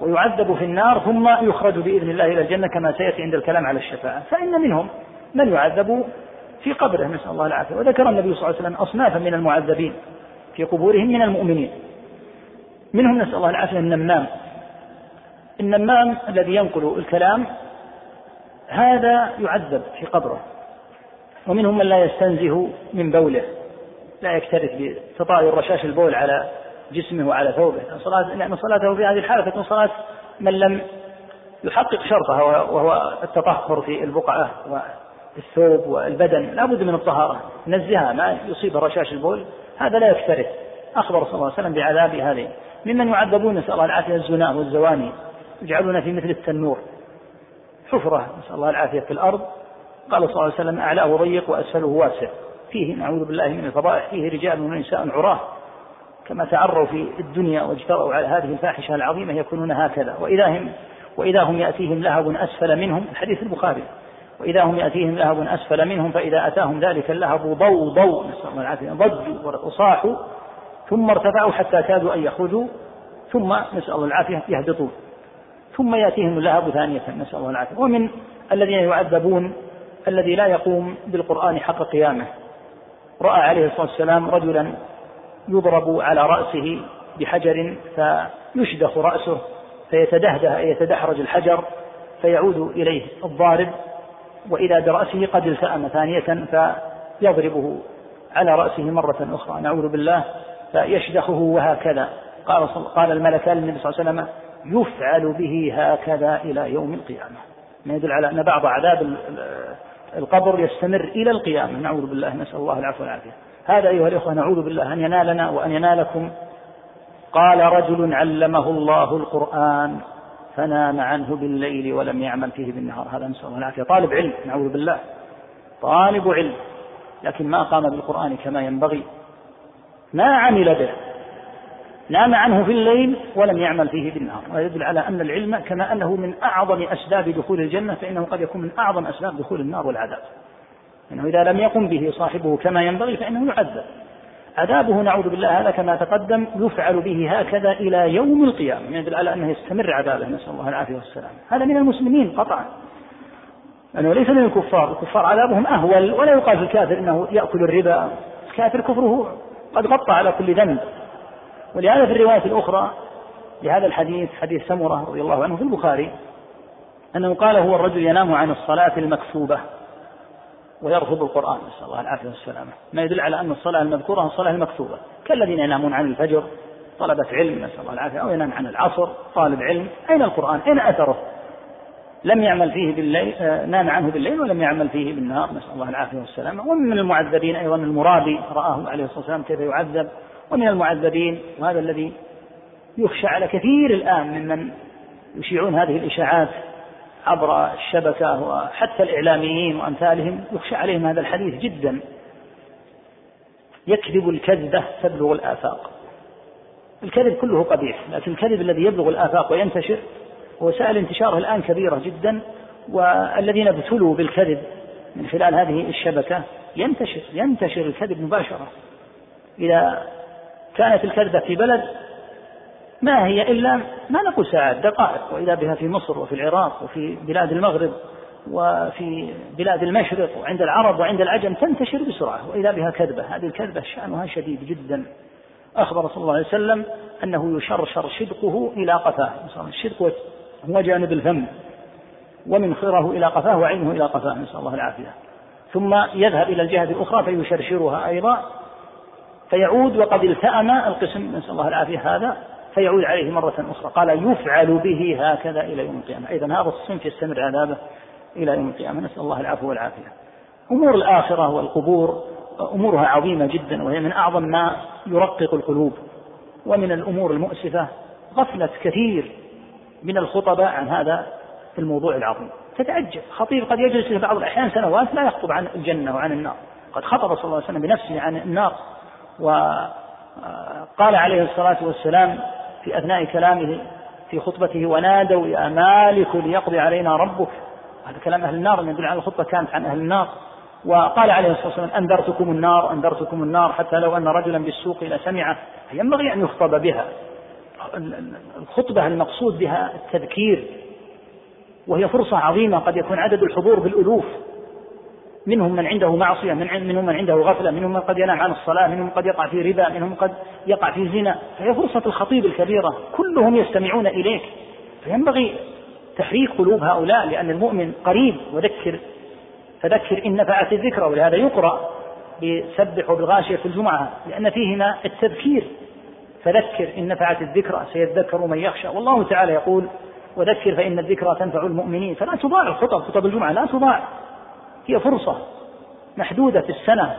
ويعذب في النار ثم يخرج بإذن الله إلى الجنة كما سيأتي عند الكلام على الشفاعة. فإن منهم من يعذب في قبره نسأل الله العافية. وذكر النبي صلى الله عليه وسلم أصنافا من المعذبين في قبورهم من المؤمنين. منهم نسأل الله العافية النمام. النمام الذي ينقل الكلام هذا يعذب في قبره. ومنهم من لا يستنزه من بوله لا يكترث بتطاير رشاش البول على جسمه وعلى ثوبه. صلاة لأن صلاته في هذه الحالة تكون صلاة من لم يحقق شرطها وهو التطهر في البقعة الثوب والبدن. لا بد من الطهارة نزهها ما يصيب رشاش البول. هذا لا يكترث أخبر صلى الله عليه وسلم بعذاب هذه. ممن يعذبون نسأل الله العافية الزنا والزواني. يجعلون في مثل التنور حفرة نسأل الله العافية في الأرض. قال صلى الله عليه وسلم أعلاه ضيق وأسفله واسع. فيه نعوذ بالله من الفضائح. فيه رجال ونساء عراه. كما تعروا في الدنيا واجترأوا على هذه الفاحشة العظيمة يكونون هكذا. وإذا هم وإذا هم يأتيهم لهب أسفل منهم الحديث البخاري. وإذا هم يأتيهم لهب أسفل منهم فإذا أتاهم ذلك اللهب ضوضوا نسأل الله العافية. ضجوا وصاحوا ثم ارتفعوا حتى كادوا أن يخرجوا ثم نسأل الله العافية يهبطون. ثم يأتيهم اللهب ثانية نسأل الله العافية. ومن الذين يعذبون الذي لا يقوم بالقرآن حق قيامه. رأى عليه الصلاة والسلام رجلا يضرب على رأسه بحجر فيشدخ رأسه فيتدهده يتدحرج الحجر فيعود إليه الضارب وإذا برأسه قد التأم ثانية فيضربه على رأسه مرة أخرى. نعوذ بالله فيشدخه وهكذا. قال قال الملكان للنبي صلى الله عليه وسلم يفعل به هكذا إلى يوم القيامة. ما يدل على أن بعض عذاب القبر يستمر إلى القيامة. نعوذ بالله نسأل الله العفو والعافية. هذا أيها الإخوة نعوذ بالله أن ينالنا وأن ينالكم. قال رجل علمه الله القرآن فنام عنه بالليل ولم يعمل فيه بالنهار. هذا نسأل الله العافية. طالب علم نعوذ بالله. طالب علم لكن ما قام بالقرآن كما ينبغي. ما عمل به. نام عنه في الليل ولم يعمل فيه بالنهار. ويدل على أن العلم كما أنه من أعظم أسباب دخول الجنة فإنه قد يكون من أعظم أسباب دخول النار والعذاب. إنه إذا لم يقم به صاحبه كما ينبغي فإنه يعذب. عذابه نعوذ بالله هذا كما تقدم يفعل به هكذا إلى يوم القيامة. يعني يدل على أنه يستمر عذابه. نسأل الله العافية والسلام. هذا من المسلمين قطعا. أنه ليس من الكفار. الكفار عذابهم أهول. ولا يقال في الكافر أنه يأكل الربا. الكافر كفره قد غطى على كل ذنب. ولهذا في الرواية الأخرى لهذا الحديث حديث سمرة رضي الله عنه في البخاري أنه قال هو الرجل ينام عن الصلاة المكتوبة ويرفض القرآن نسأل الله العافية والسلامة. ما يدل على أن الصلاة المذكورة الصلاة المكتوبة. كالذين ينامون عن الفجر طلبة علم نسأل الله العافية أو ينام عن العصر طالب علم. أين القرآن؟ أين أثره؟ لم يعمل فيه بالليل آه، نام عنه بالليل ولم يعمل فيه بالنهار نسأل الله العافية والسلامة. ومن المعذبين أيضا المرابي رآه عليه الصلاة والسلام كيف يعذب. ومن المعذبين وهذا الذي يخشى على كثير الآن ممن يشيعون هذه الإشاعات عبر الشبكة وحتى الإعلاميين وأمثالهم يخشى عليهم هذا الحديث جدا. يكذب الكذبة تبلغ الآفاق. الكذب كله قبيح لكن الكذب الذي يبلغ الآفاق وينتشر وسائل انتشاره الآن كبيرة جدا والذين ابتلوا بالكذب من خلال هذه الشبكة ينتشر ينتشر الكذب مباشرة. إذا كانت الكذبة في بلد ما هي إلا ما نقول ساعات دقائق وإذا بها في مصر وفي العراق وفي بلاد المغرب وفي بلاد المشرق وعند العرب وعند العجم تنتشر بسرعة وإذا بها كذبة. هذه الكذبة شأنها شديد جدا. أخبر صلى الله عليه وسلم أنه يشرشر شدقه إلى قفاه. الشدق هو جانب الفم ومنخره إلى قفاه وعينه إلى قفاه. نسأل الله العافية. ثم يذهب إلى الجهة الأخرى فيشرشرها أيضا فيعود وقد التأم القسم. نسأل الله العافية هذا. فيعود عليه مرة أخرى. قال يفعل به هكذا إلى يوم القيامة. أيضا هذا الصنف يستمر عذابه إلى يوم القيامة. نسأل الله العفو والعافية. أمور الآخرة والقبور أمورها عظيمة جدا وهي من أعظم ما يرقق القلوب. ومن الأمور المؤسفة غفلة كثير من الخطباء عن هذا الموضوع العظيم. تتعجب. خطيب قد يجلس في بعض الأحيان سنوات لا يخطب عن الجنة وعن النار. قد خطب صلى الله عليه وسلم بنفسه عن النار. وقال عليه الصلاة والسلام في أثناء كلامه في خطبته ونادوا يا مالك ليقضي علينا ربك. هذا كلام أهل النار يدل على الخطبة كانت عن أهل النار. وقال عليه الصلاة والسلام أنذرتكم النار أنذرتكم النار حتى لو أن رجلا بالسوق لسمعه ينبغي أن يخطب بها. الخطبة المقصود بها التذكير وهي فرصة عظيمة قد يكون عدد الحضور بالألوف. منهم من عنده معصية منهم من عنده غفلة منهم من قد ينام عن الصلاة منهم قد يقع في ربا منهم قد يقع في زنا. فهي فرصة الخطيب الكبيرة. كلهم يستمعون إليك. فينبغي تحريك قلوب هؤلاء لأن المؤمن قريب. وذكر فذكر إن نفعت الذكرى ولهذا يقرأ بسبح بالغاشية في الجمعة لأن فيهما التذكير. فذكر إن نفعت الذكرى سيذكر من يخشى. والله تعالى يقول وذكر فإن الذكرى تنفع المؤمنين. فلا تضاع الخطب خطب الجمعة لا تضاع هي فرصة محدودة في السنة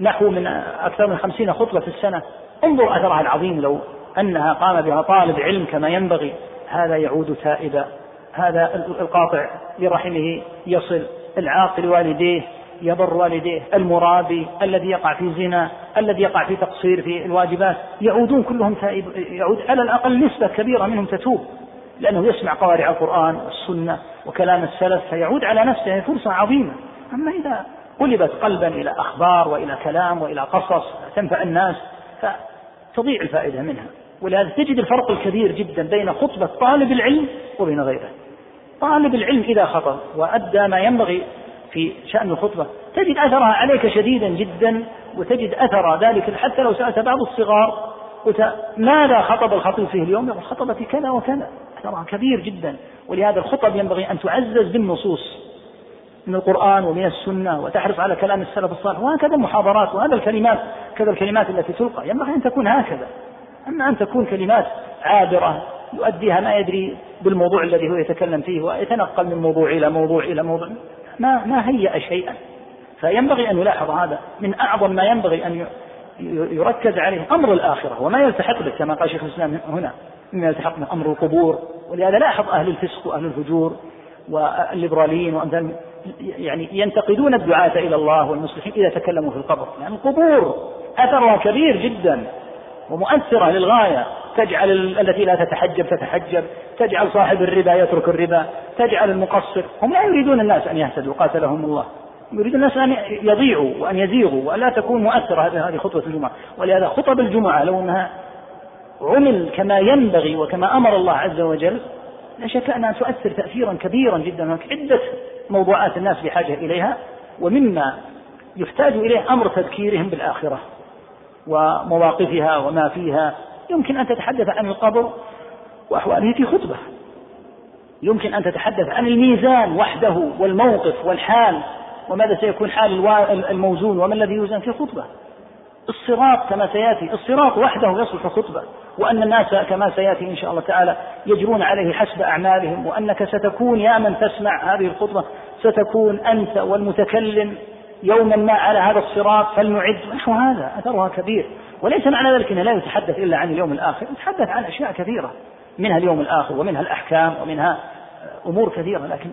نحو من أكثر من خمسين خطبة في السنة. انظر أثرها العظيم لو أنها قام بها طالب علم كما ينبغي. هذا يعود تائبا. هذا القاطع لرحمه يصل. العاق لوالديه يبر والديه. المرابي الذي يقع في زنا الذي يقع في تقصير في الواجبات. يعودون كلهم تائب. يعود على الأقل نسبة كبيرة منهم تتوب لأنه يسمع قوارع القرآن والسنة وكلام السلف فيعود على نفسه. فرصة عظيمة. أما إذا قلبت قلبا إلى أخبار وإلى كلام وإلى قصص تنفع الناس فتضيع الفائدة منها. ولهذا تجد الفرق الكبير جدا بين خطبة طالب العلم وبين غيره. طالب العلم إذا خطب وأدى ما ينبغي في شأن الخطبة تجد أثرها عليك شديدا جدا وتجد أثر ذلك حتى لو سألت بعض الصغار قلت ماذا خطب الخطيب فيه اليوم؟ يقول خطب في كذا وكذا. أثرها كبير جدا. ولهذا الخطب ينبغي أن تعزز بالنصوص. من القرآن ومن السنة وتحرص على كلام السلف الصالح وهكذا المحاضرات وهذا الكلمات كذا الكلمات التي تلقى. ينبغي أن تكون هكذا. أما أن تكون كلمات عابرة يؤديها ما يدري بالموضوع الذي هو يتكلم فيه ويتنقل من موضوع إلى موضوع إلى موضوع. ما ما هيأ شيئا. فينبغي أن يلاحظ هذا من أعظم ما ينبغي أن يركز عليه أمر الآخرة وما يلتحق به كما قال شيخ الإسلام هنا مما يلتحق به أمر القبور. ولهذا لاحظ أهل الفسق وأهل الفجور والليبراليين وأمثال يعني ينتقدون الدعاة إلى الله والمصلحين إذا تكلموا في القبر. لأن يعني القبور أثرها كبير جدا ومؤثرة للغاية. تجعل التي لا تتحجب تتحجب. تجعل صاحب الربا يترك الربا. تجعل المقصر. هم لا يريدون الناس أن يهتدوا قاتلهم الله. يريد الناس أن يضيعوا وأن يزيغوا وألا تكون مؤثرة. هذه خطبة الجمعة. ولهذا خطب الجمعة لو أنها عمل كما ينبغي وكما أمر الله عز وجل لا شك أنها تؤثر تأثيرا كبيرا جدا. هناك عدة موضوعات الناس بحاجة إليها ومما يحتاج إليه أمر تذكيرهم بالآخرة ومواقفها وما فيها. يمكن أن تتحدث عن القبر وأحواله في خطبة. يمكن أن تتحدث عن الميزان وحده والموقف والحال وماذا سيكون حال الموزون وما الذي يوزن في خطبة. الصراط كما سيأتي الصراط وحده يصلح خطبة. وأن الناس كما سيأتي إن شاء الله تعالى يجرون عليه حسب أعمالهم وأنك ستكون يا من تسمع هذه الخطبة ستكون أنت والمتكلم يوما ما على هذا الصراط فلنعد. نحو هذا؟ أثرها كبير. وليس معنى ذلك انه لا يتحدث إلا عن اليوم الآخر يتحدث عن أشياء كثيرة منها اليوم الآخر ومنها الأحكام ومنها أمور كثيرة لكن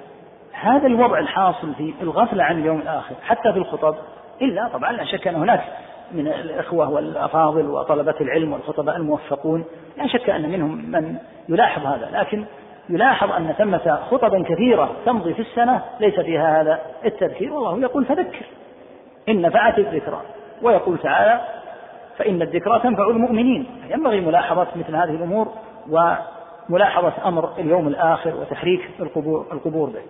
هذا الوضع الحاصل في الغفلة عن اليوم الآخر حتى في الخطب إلا طبعا لا شك أن هناك من الإخوة والأفاضل وطلبة العلم والخطباء الموفقون لا شك أن منهم من يلاحظ هذا لكن يلاحظ أن ثمة خطبا كثيرة تمضي في السنة ليس فيها هذا التذكير والله يقول فذكر إن نفعت الذكرى ويقول تعالى فإن الذكرى تنفع المؤمنين. ينبغي ملاحظة مثل هذه الأمور وملاحظة أمر اليوم الآخر وتحريك القبور, القبور به.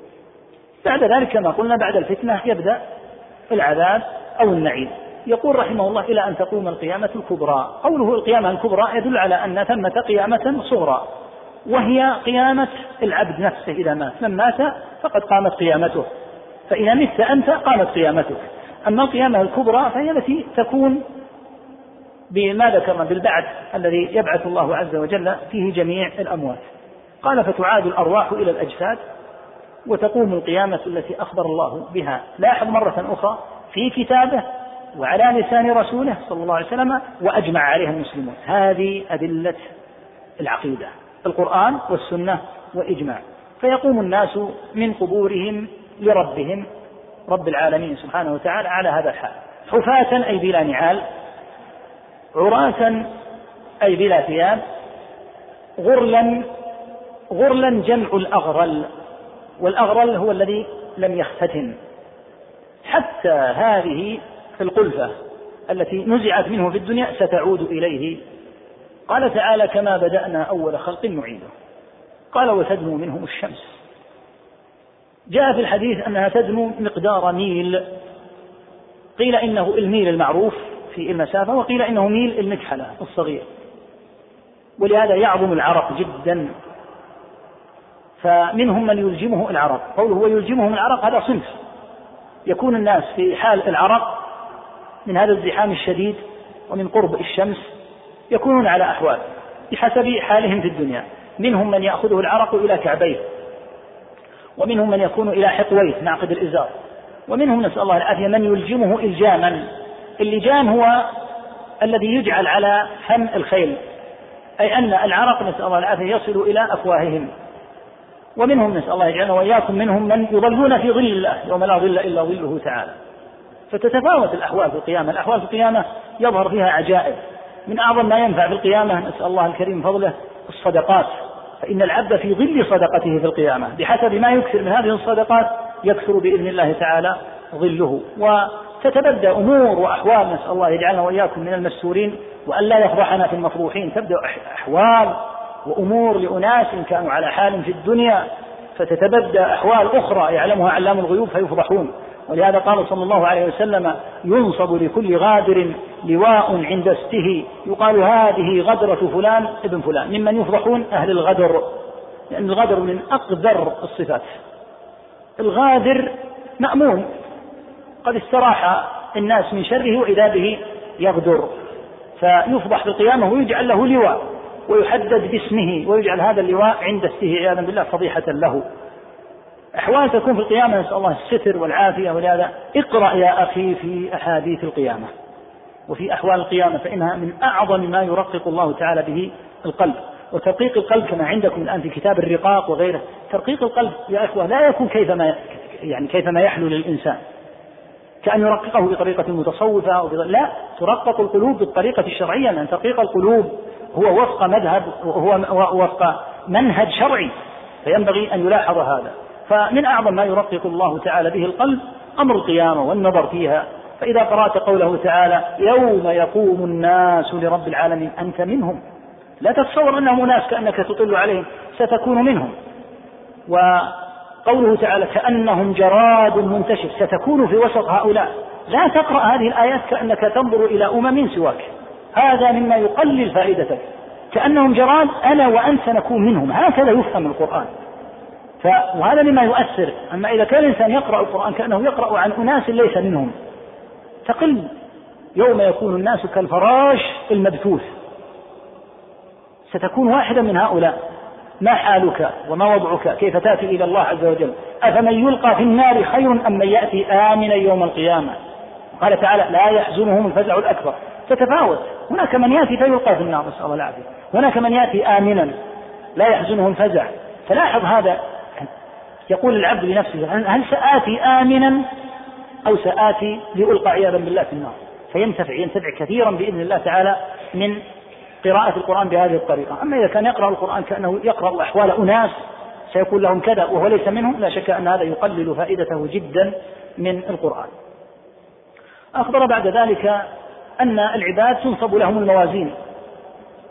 بعد ذلك كما قلنا بعد الفتنة يبدأ العذاب أو النعيم. يقول رحمه الله إلى أن تقوم القيامة الكبرى. قوله القيامة الكبرى يدل على أن ثمة قيامة صغرى وهي قيامة العبد نفسه. إذا مات من مات فقد قامت قيامته فإذا مت أنت قامت قيامتك. أما القيامة الكبرى فهي التي تكون بما ذكرنا بالبعث الذي يبعث الله عز وجل فيه جميع الأموات. قال فتعاد الأرواح إلى الأجساد وتقوم القيامة التي أخبر الله بها. لاحظ مرة أخرى في كتابه وعلى لسان رسوله صلى الله عليه وسلم وأجمع عليها المسلمون. هذه أدلة العقيدة القرآن والسنة وإجماع. فيقوم الناس من قبورهم لربهم رب العالمين سبحانه وتعالى على هذا الحال. حفاة أي بلا نعال عراة أي بلا ثياب غرلا غرلا جمع الأغرل والأغرل هو الذي لم يختتن حتى هذه القلفة التي نزعت منه في الدنيا ستعود إليه. قال تعالى كما بدأنا أول خلق نعيده. قال وتدنو منهم الشمس. جاء في الحديث أنها تدنو مقدار ميل قيل إنه الميل المعروف في المسافة وقيل إنه ميل المكحلة الصغير. ولهذا يعظم العرق جدا. فمنهم من يلجمه العرق. قوله ويلجمهم العرق هذا صنف. يكون الناس في حال العرق من هذا الزحام الشديد ومن قرب الشمس يكونون على أحوال بحسب حالهم في الدنيا. منهم من يأخذه العرق إلى كعبيه ومنهم من يكون إلى حقويه معقد الإزار ومنهم نسأل الله العافية من يلجمه إلجاما. اللجام هو الذي يجعل على فم الخيل أي أن العرق نسأل الله العافية يصل إلى أفواههم. ومنهم نسأل الله يجعلنا وإياكم منهم من يظلون في ظل الله يوم لا ظل إلا ظله تعالى. فتتفاوت الأحوال في القيامة. الأحوال في القيامة يظهر فيها عجائب. من أعظم ما ينفع في القيامة نسأل الله الكريم فضله الصدقات. فإن العبد في ظل صدقته في القيامة بحسب ما يكثر من هذه الصدقات يكثر بإذن الله تعالى ظله. وتتبدأ أمور وأحوال نسأل الله يجعلنا وإياكم من المسورين وأن لا يفضحنا في المفضوحين تبدأ أحوال وأمور لأناس كانوا على حال في الدنيا فتتبدى أحوال أخرى يعلمها علام الغيوب فيفضحون. ولهذا قال صلى الله عليه وسلم ينصب لكل غادر لواء عند استه. يقال هذه غدرة فلان ابن فلان. ممن يفضحون أهل الغدر. لأن الغدر من أقذر الصفات. الغادر مأمون قد استراح الناس من شره وإذا به يغدر. فيفضح في القيامة ويجعل له لواء. ويحدد باسمه ويجعل هذا اللواء عند استه عياذا بالله فضيحة له. أحوال تكون في القيامة نسأل الله الستر والعافية ولهذا اقرأ يا أخي في أحاديث القيامة. وفي أحوال القيامة فإنها من أعظم ما يرقق الله تعالى به القلب. وترقيق القلب كما عندكم الآن في كتاب الرقاق وغيره. ترقيق القلب يا إخوة لا يكون كيفما يعني كيفما يحلو للإنسان. كأن يرققه بطريقة متصوفة أو لا ترقق القلوب بالطريقة الشرعية لأن ترقيق القلوب هو وفق مذهب وهو وفق منهج شرعي. فينبغي أن يلاحظ هذا. فمن أعظم ما يرقق الله تعالى به القلب أمر القيامة والنظر فيها. فإذا قرأت قوله تعالى يوم يقوم الناس لرب العالمين أنت منهم. لا تتصور أنهم أناس كأنك تطل عليهم ستكون منهم. وقوله تعالى كأنهم جراد منتشر ستكون في وسط هؤلاء. لا تقرأ هذه الآيات كأنك تنظر إلى أمم سواك. هذا مما يقلل فائدتك. كأنهم جراد أنا وأنت سنكون منهم. هكذا يفهم القرآن. وهذا مما يؤثر أما إذا كان الإنسان يقرأ القرآن كأنه يقرأ عن أناس ليس منهم. تقل يوم يكون الناس كالفراش المبثوث. ستكون واحدا من هؤلاء. ما حالك وما وضعك؟ كيف تأتي إلى الله عز وجل؟ أفمن يلقى في النار خير أم من يأتي آمنا يوم القيامة؟ قال تعالى لا يحزنهم الفزع الأكبر. تتفاوت. هناك من يأتي فيلقى في النار نسأل الله العافية. هناك من يأتي آمنا لا يحزنه الفزع. فلاحظ هذا. يقول العبد لنفسه هل سآتي آمنا أو سآتي لألقى عياذا بالله في النار؟ فينتفع ينتفع كثيرا بإذن الله تعالى من قراءة القرآن بهذه الطريقة. أما إذا كان يقرأ القرآن كأنه يقرأ أحوال أناس سيكون لهم كذا وهو ليس منهم لا شك أن هذا يقلل فائدته جدا من القرآن. أخبر بعد ذلك أن العباد تنصب لهم الموازين.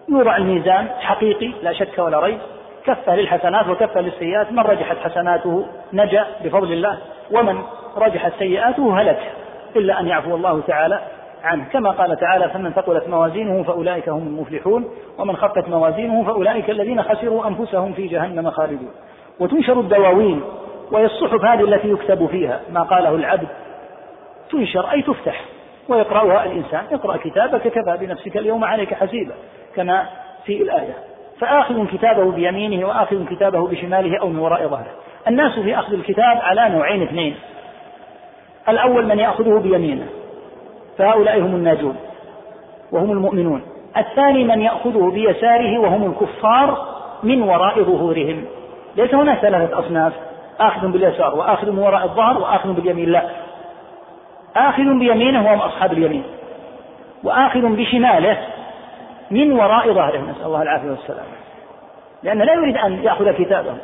يوضع الميزان حقيقي لا شك ولا ريب كفة للحسنات وكفة للسيئات من رجحت حسناته نجا بفضل الله ومن رجحت سيئاته هلك إلا أن يعفو الله تعالى عنه. كما قال تعالى فمن ثقلت موازينه فأولئك هم المفلحون ومن خفت موازينه فأولئك الذين خسروا أنفسهم في جهنم خالدون. وتنشر الدواوين وهي الصحف هذه التي يكتب فيها ما قاله العبد. تنشر أي تفتح ويقرأها الإنسان. اقرأ كتابك كفى بنفسك اليوم عليك حسيبا كما في الآية. فآخذ كتابه بيمينه وآخذ كتابه بشماله أو من وراء ظهره. الناس في أخذ الكتاب على نوعين اثنين. الأول من يأخذه بيمينه. فهؤلاء هم الناجون. وهم المؤمنون. الثاني من يأخذه بيساره وهم الكفار من وراء ظهورهم. ليس هناك ثلاثة أصناف. آخذ باليسار وآخذ من وراء الظهر وآخذ باليمين. لا. آخذ بيمينه وهم أصحاب اليمين. وآخذ بشماله من وراء ظهره نسأل الله العافية والسلام. لأنه لا يريد أن يأخذ كتابه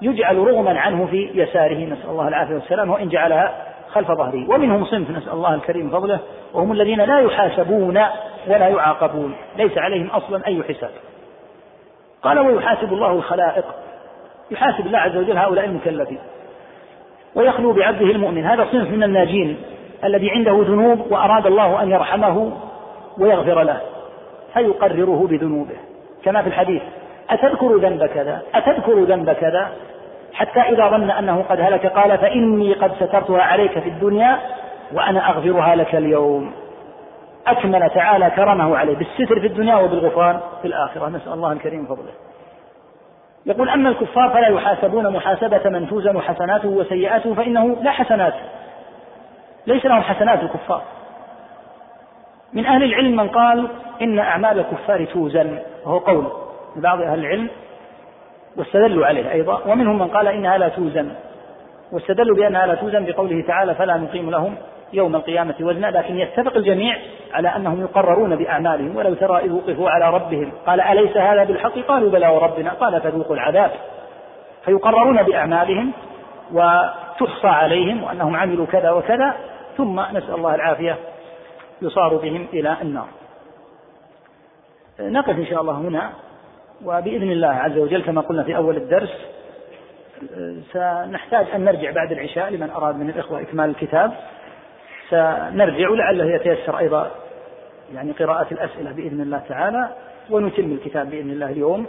فيجعل رغما عنه في يساره نسأل الله العافية والسلام وإن جعلها خلف ظهره. ومنهم صنف نسأل الله الكريم فضله وهم الذين لا يحاسبون ولا يعاقبون. ليس عليهم أصلا أي حساب. قال ويحاسب الله الخلائق. يحاسب الله عز وجل هؤلاء المكلفين. ويخلو بعبده المؤمن. هذا صنف من الناجين الذي عنده ذنوب وأراد الله أن يرحمه ويغفر له فيقرره بذنوبه. كما في الحديث أتذكر ذنب كذا أتذكر ذنب كذا؟ حتى إذا ظن أنه قد هلك قال فإني قد سترتها عليك في الدنيا وأنا أغفرها لك اليوم. أكمل تعالى كرمه عليه بالستر في الدنيا وبالغفران في الآخرة. نسأل الله الكريم فضله. يقول أما الكفار فلا يحاسبون محاسبة من توزن حسناته وسيئاته فإنه لا حسنات. ليس لهم حسنات الكفار. من أهل العلم من قال إن أعمال الكفار توزن وهو قول لبعض أهل العلم واستدلوا عليه أيضا ومنهم من قال إنها لا توزن. واستدلوا بأنها لا توزن بقوله تعالى فلا نقيم لهم يوم القيامة وزنا لكن يتفق الجميع على أنهم يقررون بأعمالهم ولو ترى إذ وقفوا على ربهم قال أليس هذا بالحق؟ قالوا بلى وربنا قال فذوقوا العذاب فيقررون بأعمالهم وتحصى عليهم وأنهم عملوا كذا وكذا ثم نسأل الله العافية يصار بهم إلى النار. نقف إن شاء الله هنا وبإذن الله عز وجل كما قلنا في أول الدرس سنحتاج أن نرجع بعد العشاء لمن أراد من الإخوة إكمال الكتاب. سنرجع لعله يتيسر أيضا يعني قراءة الأسئلة بإذن الله تعالى ونتم الكتاب بإذن الله اليوم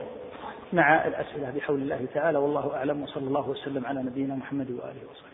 مع الأسئلة بحول الله تعالى. والله أعلم وصلى الله وسلم على نبينا محمد وآله وصحبه.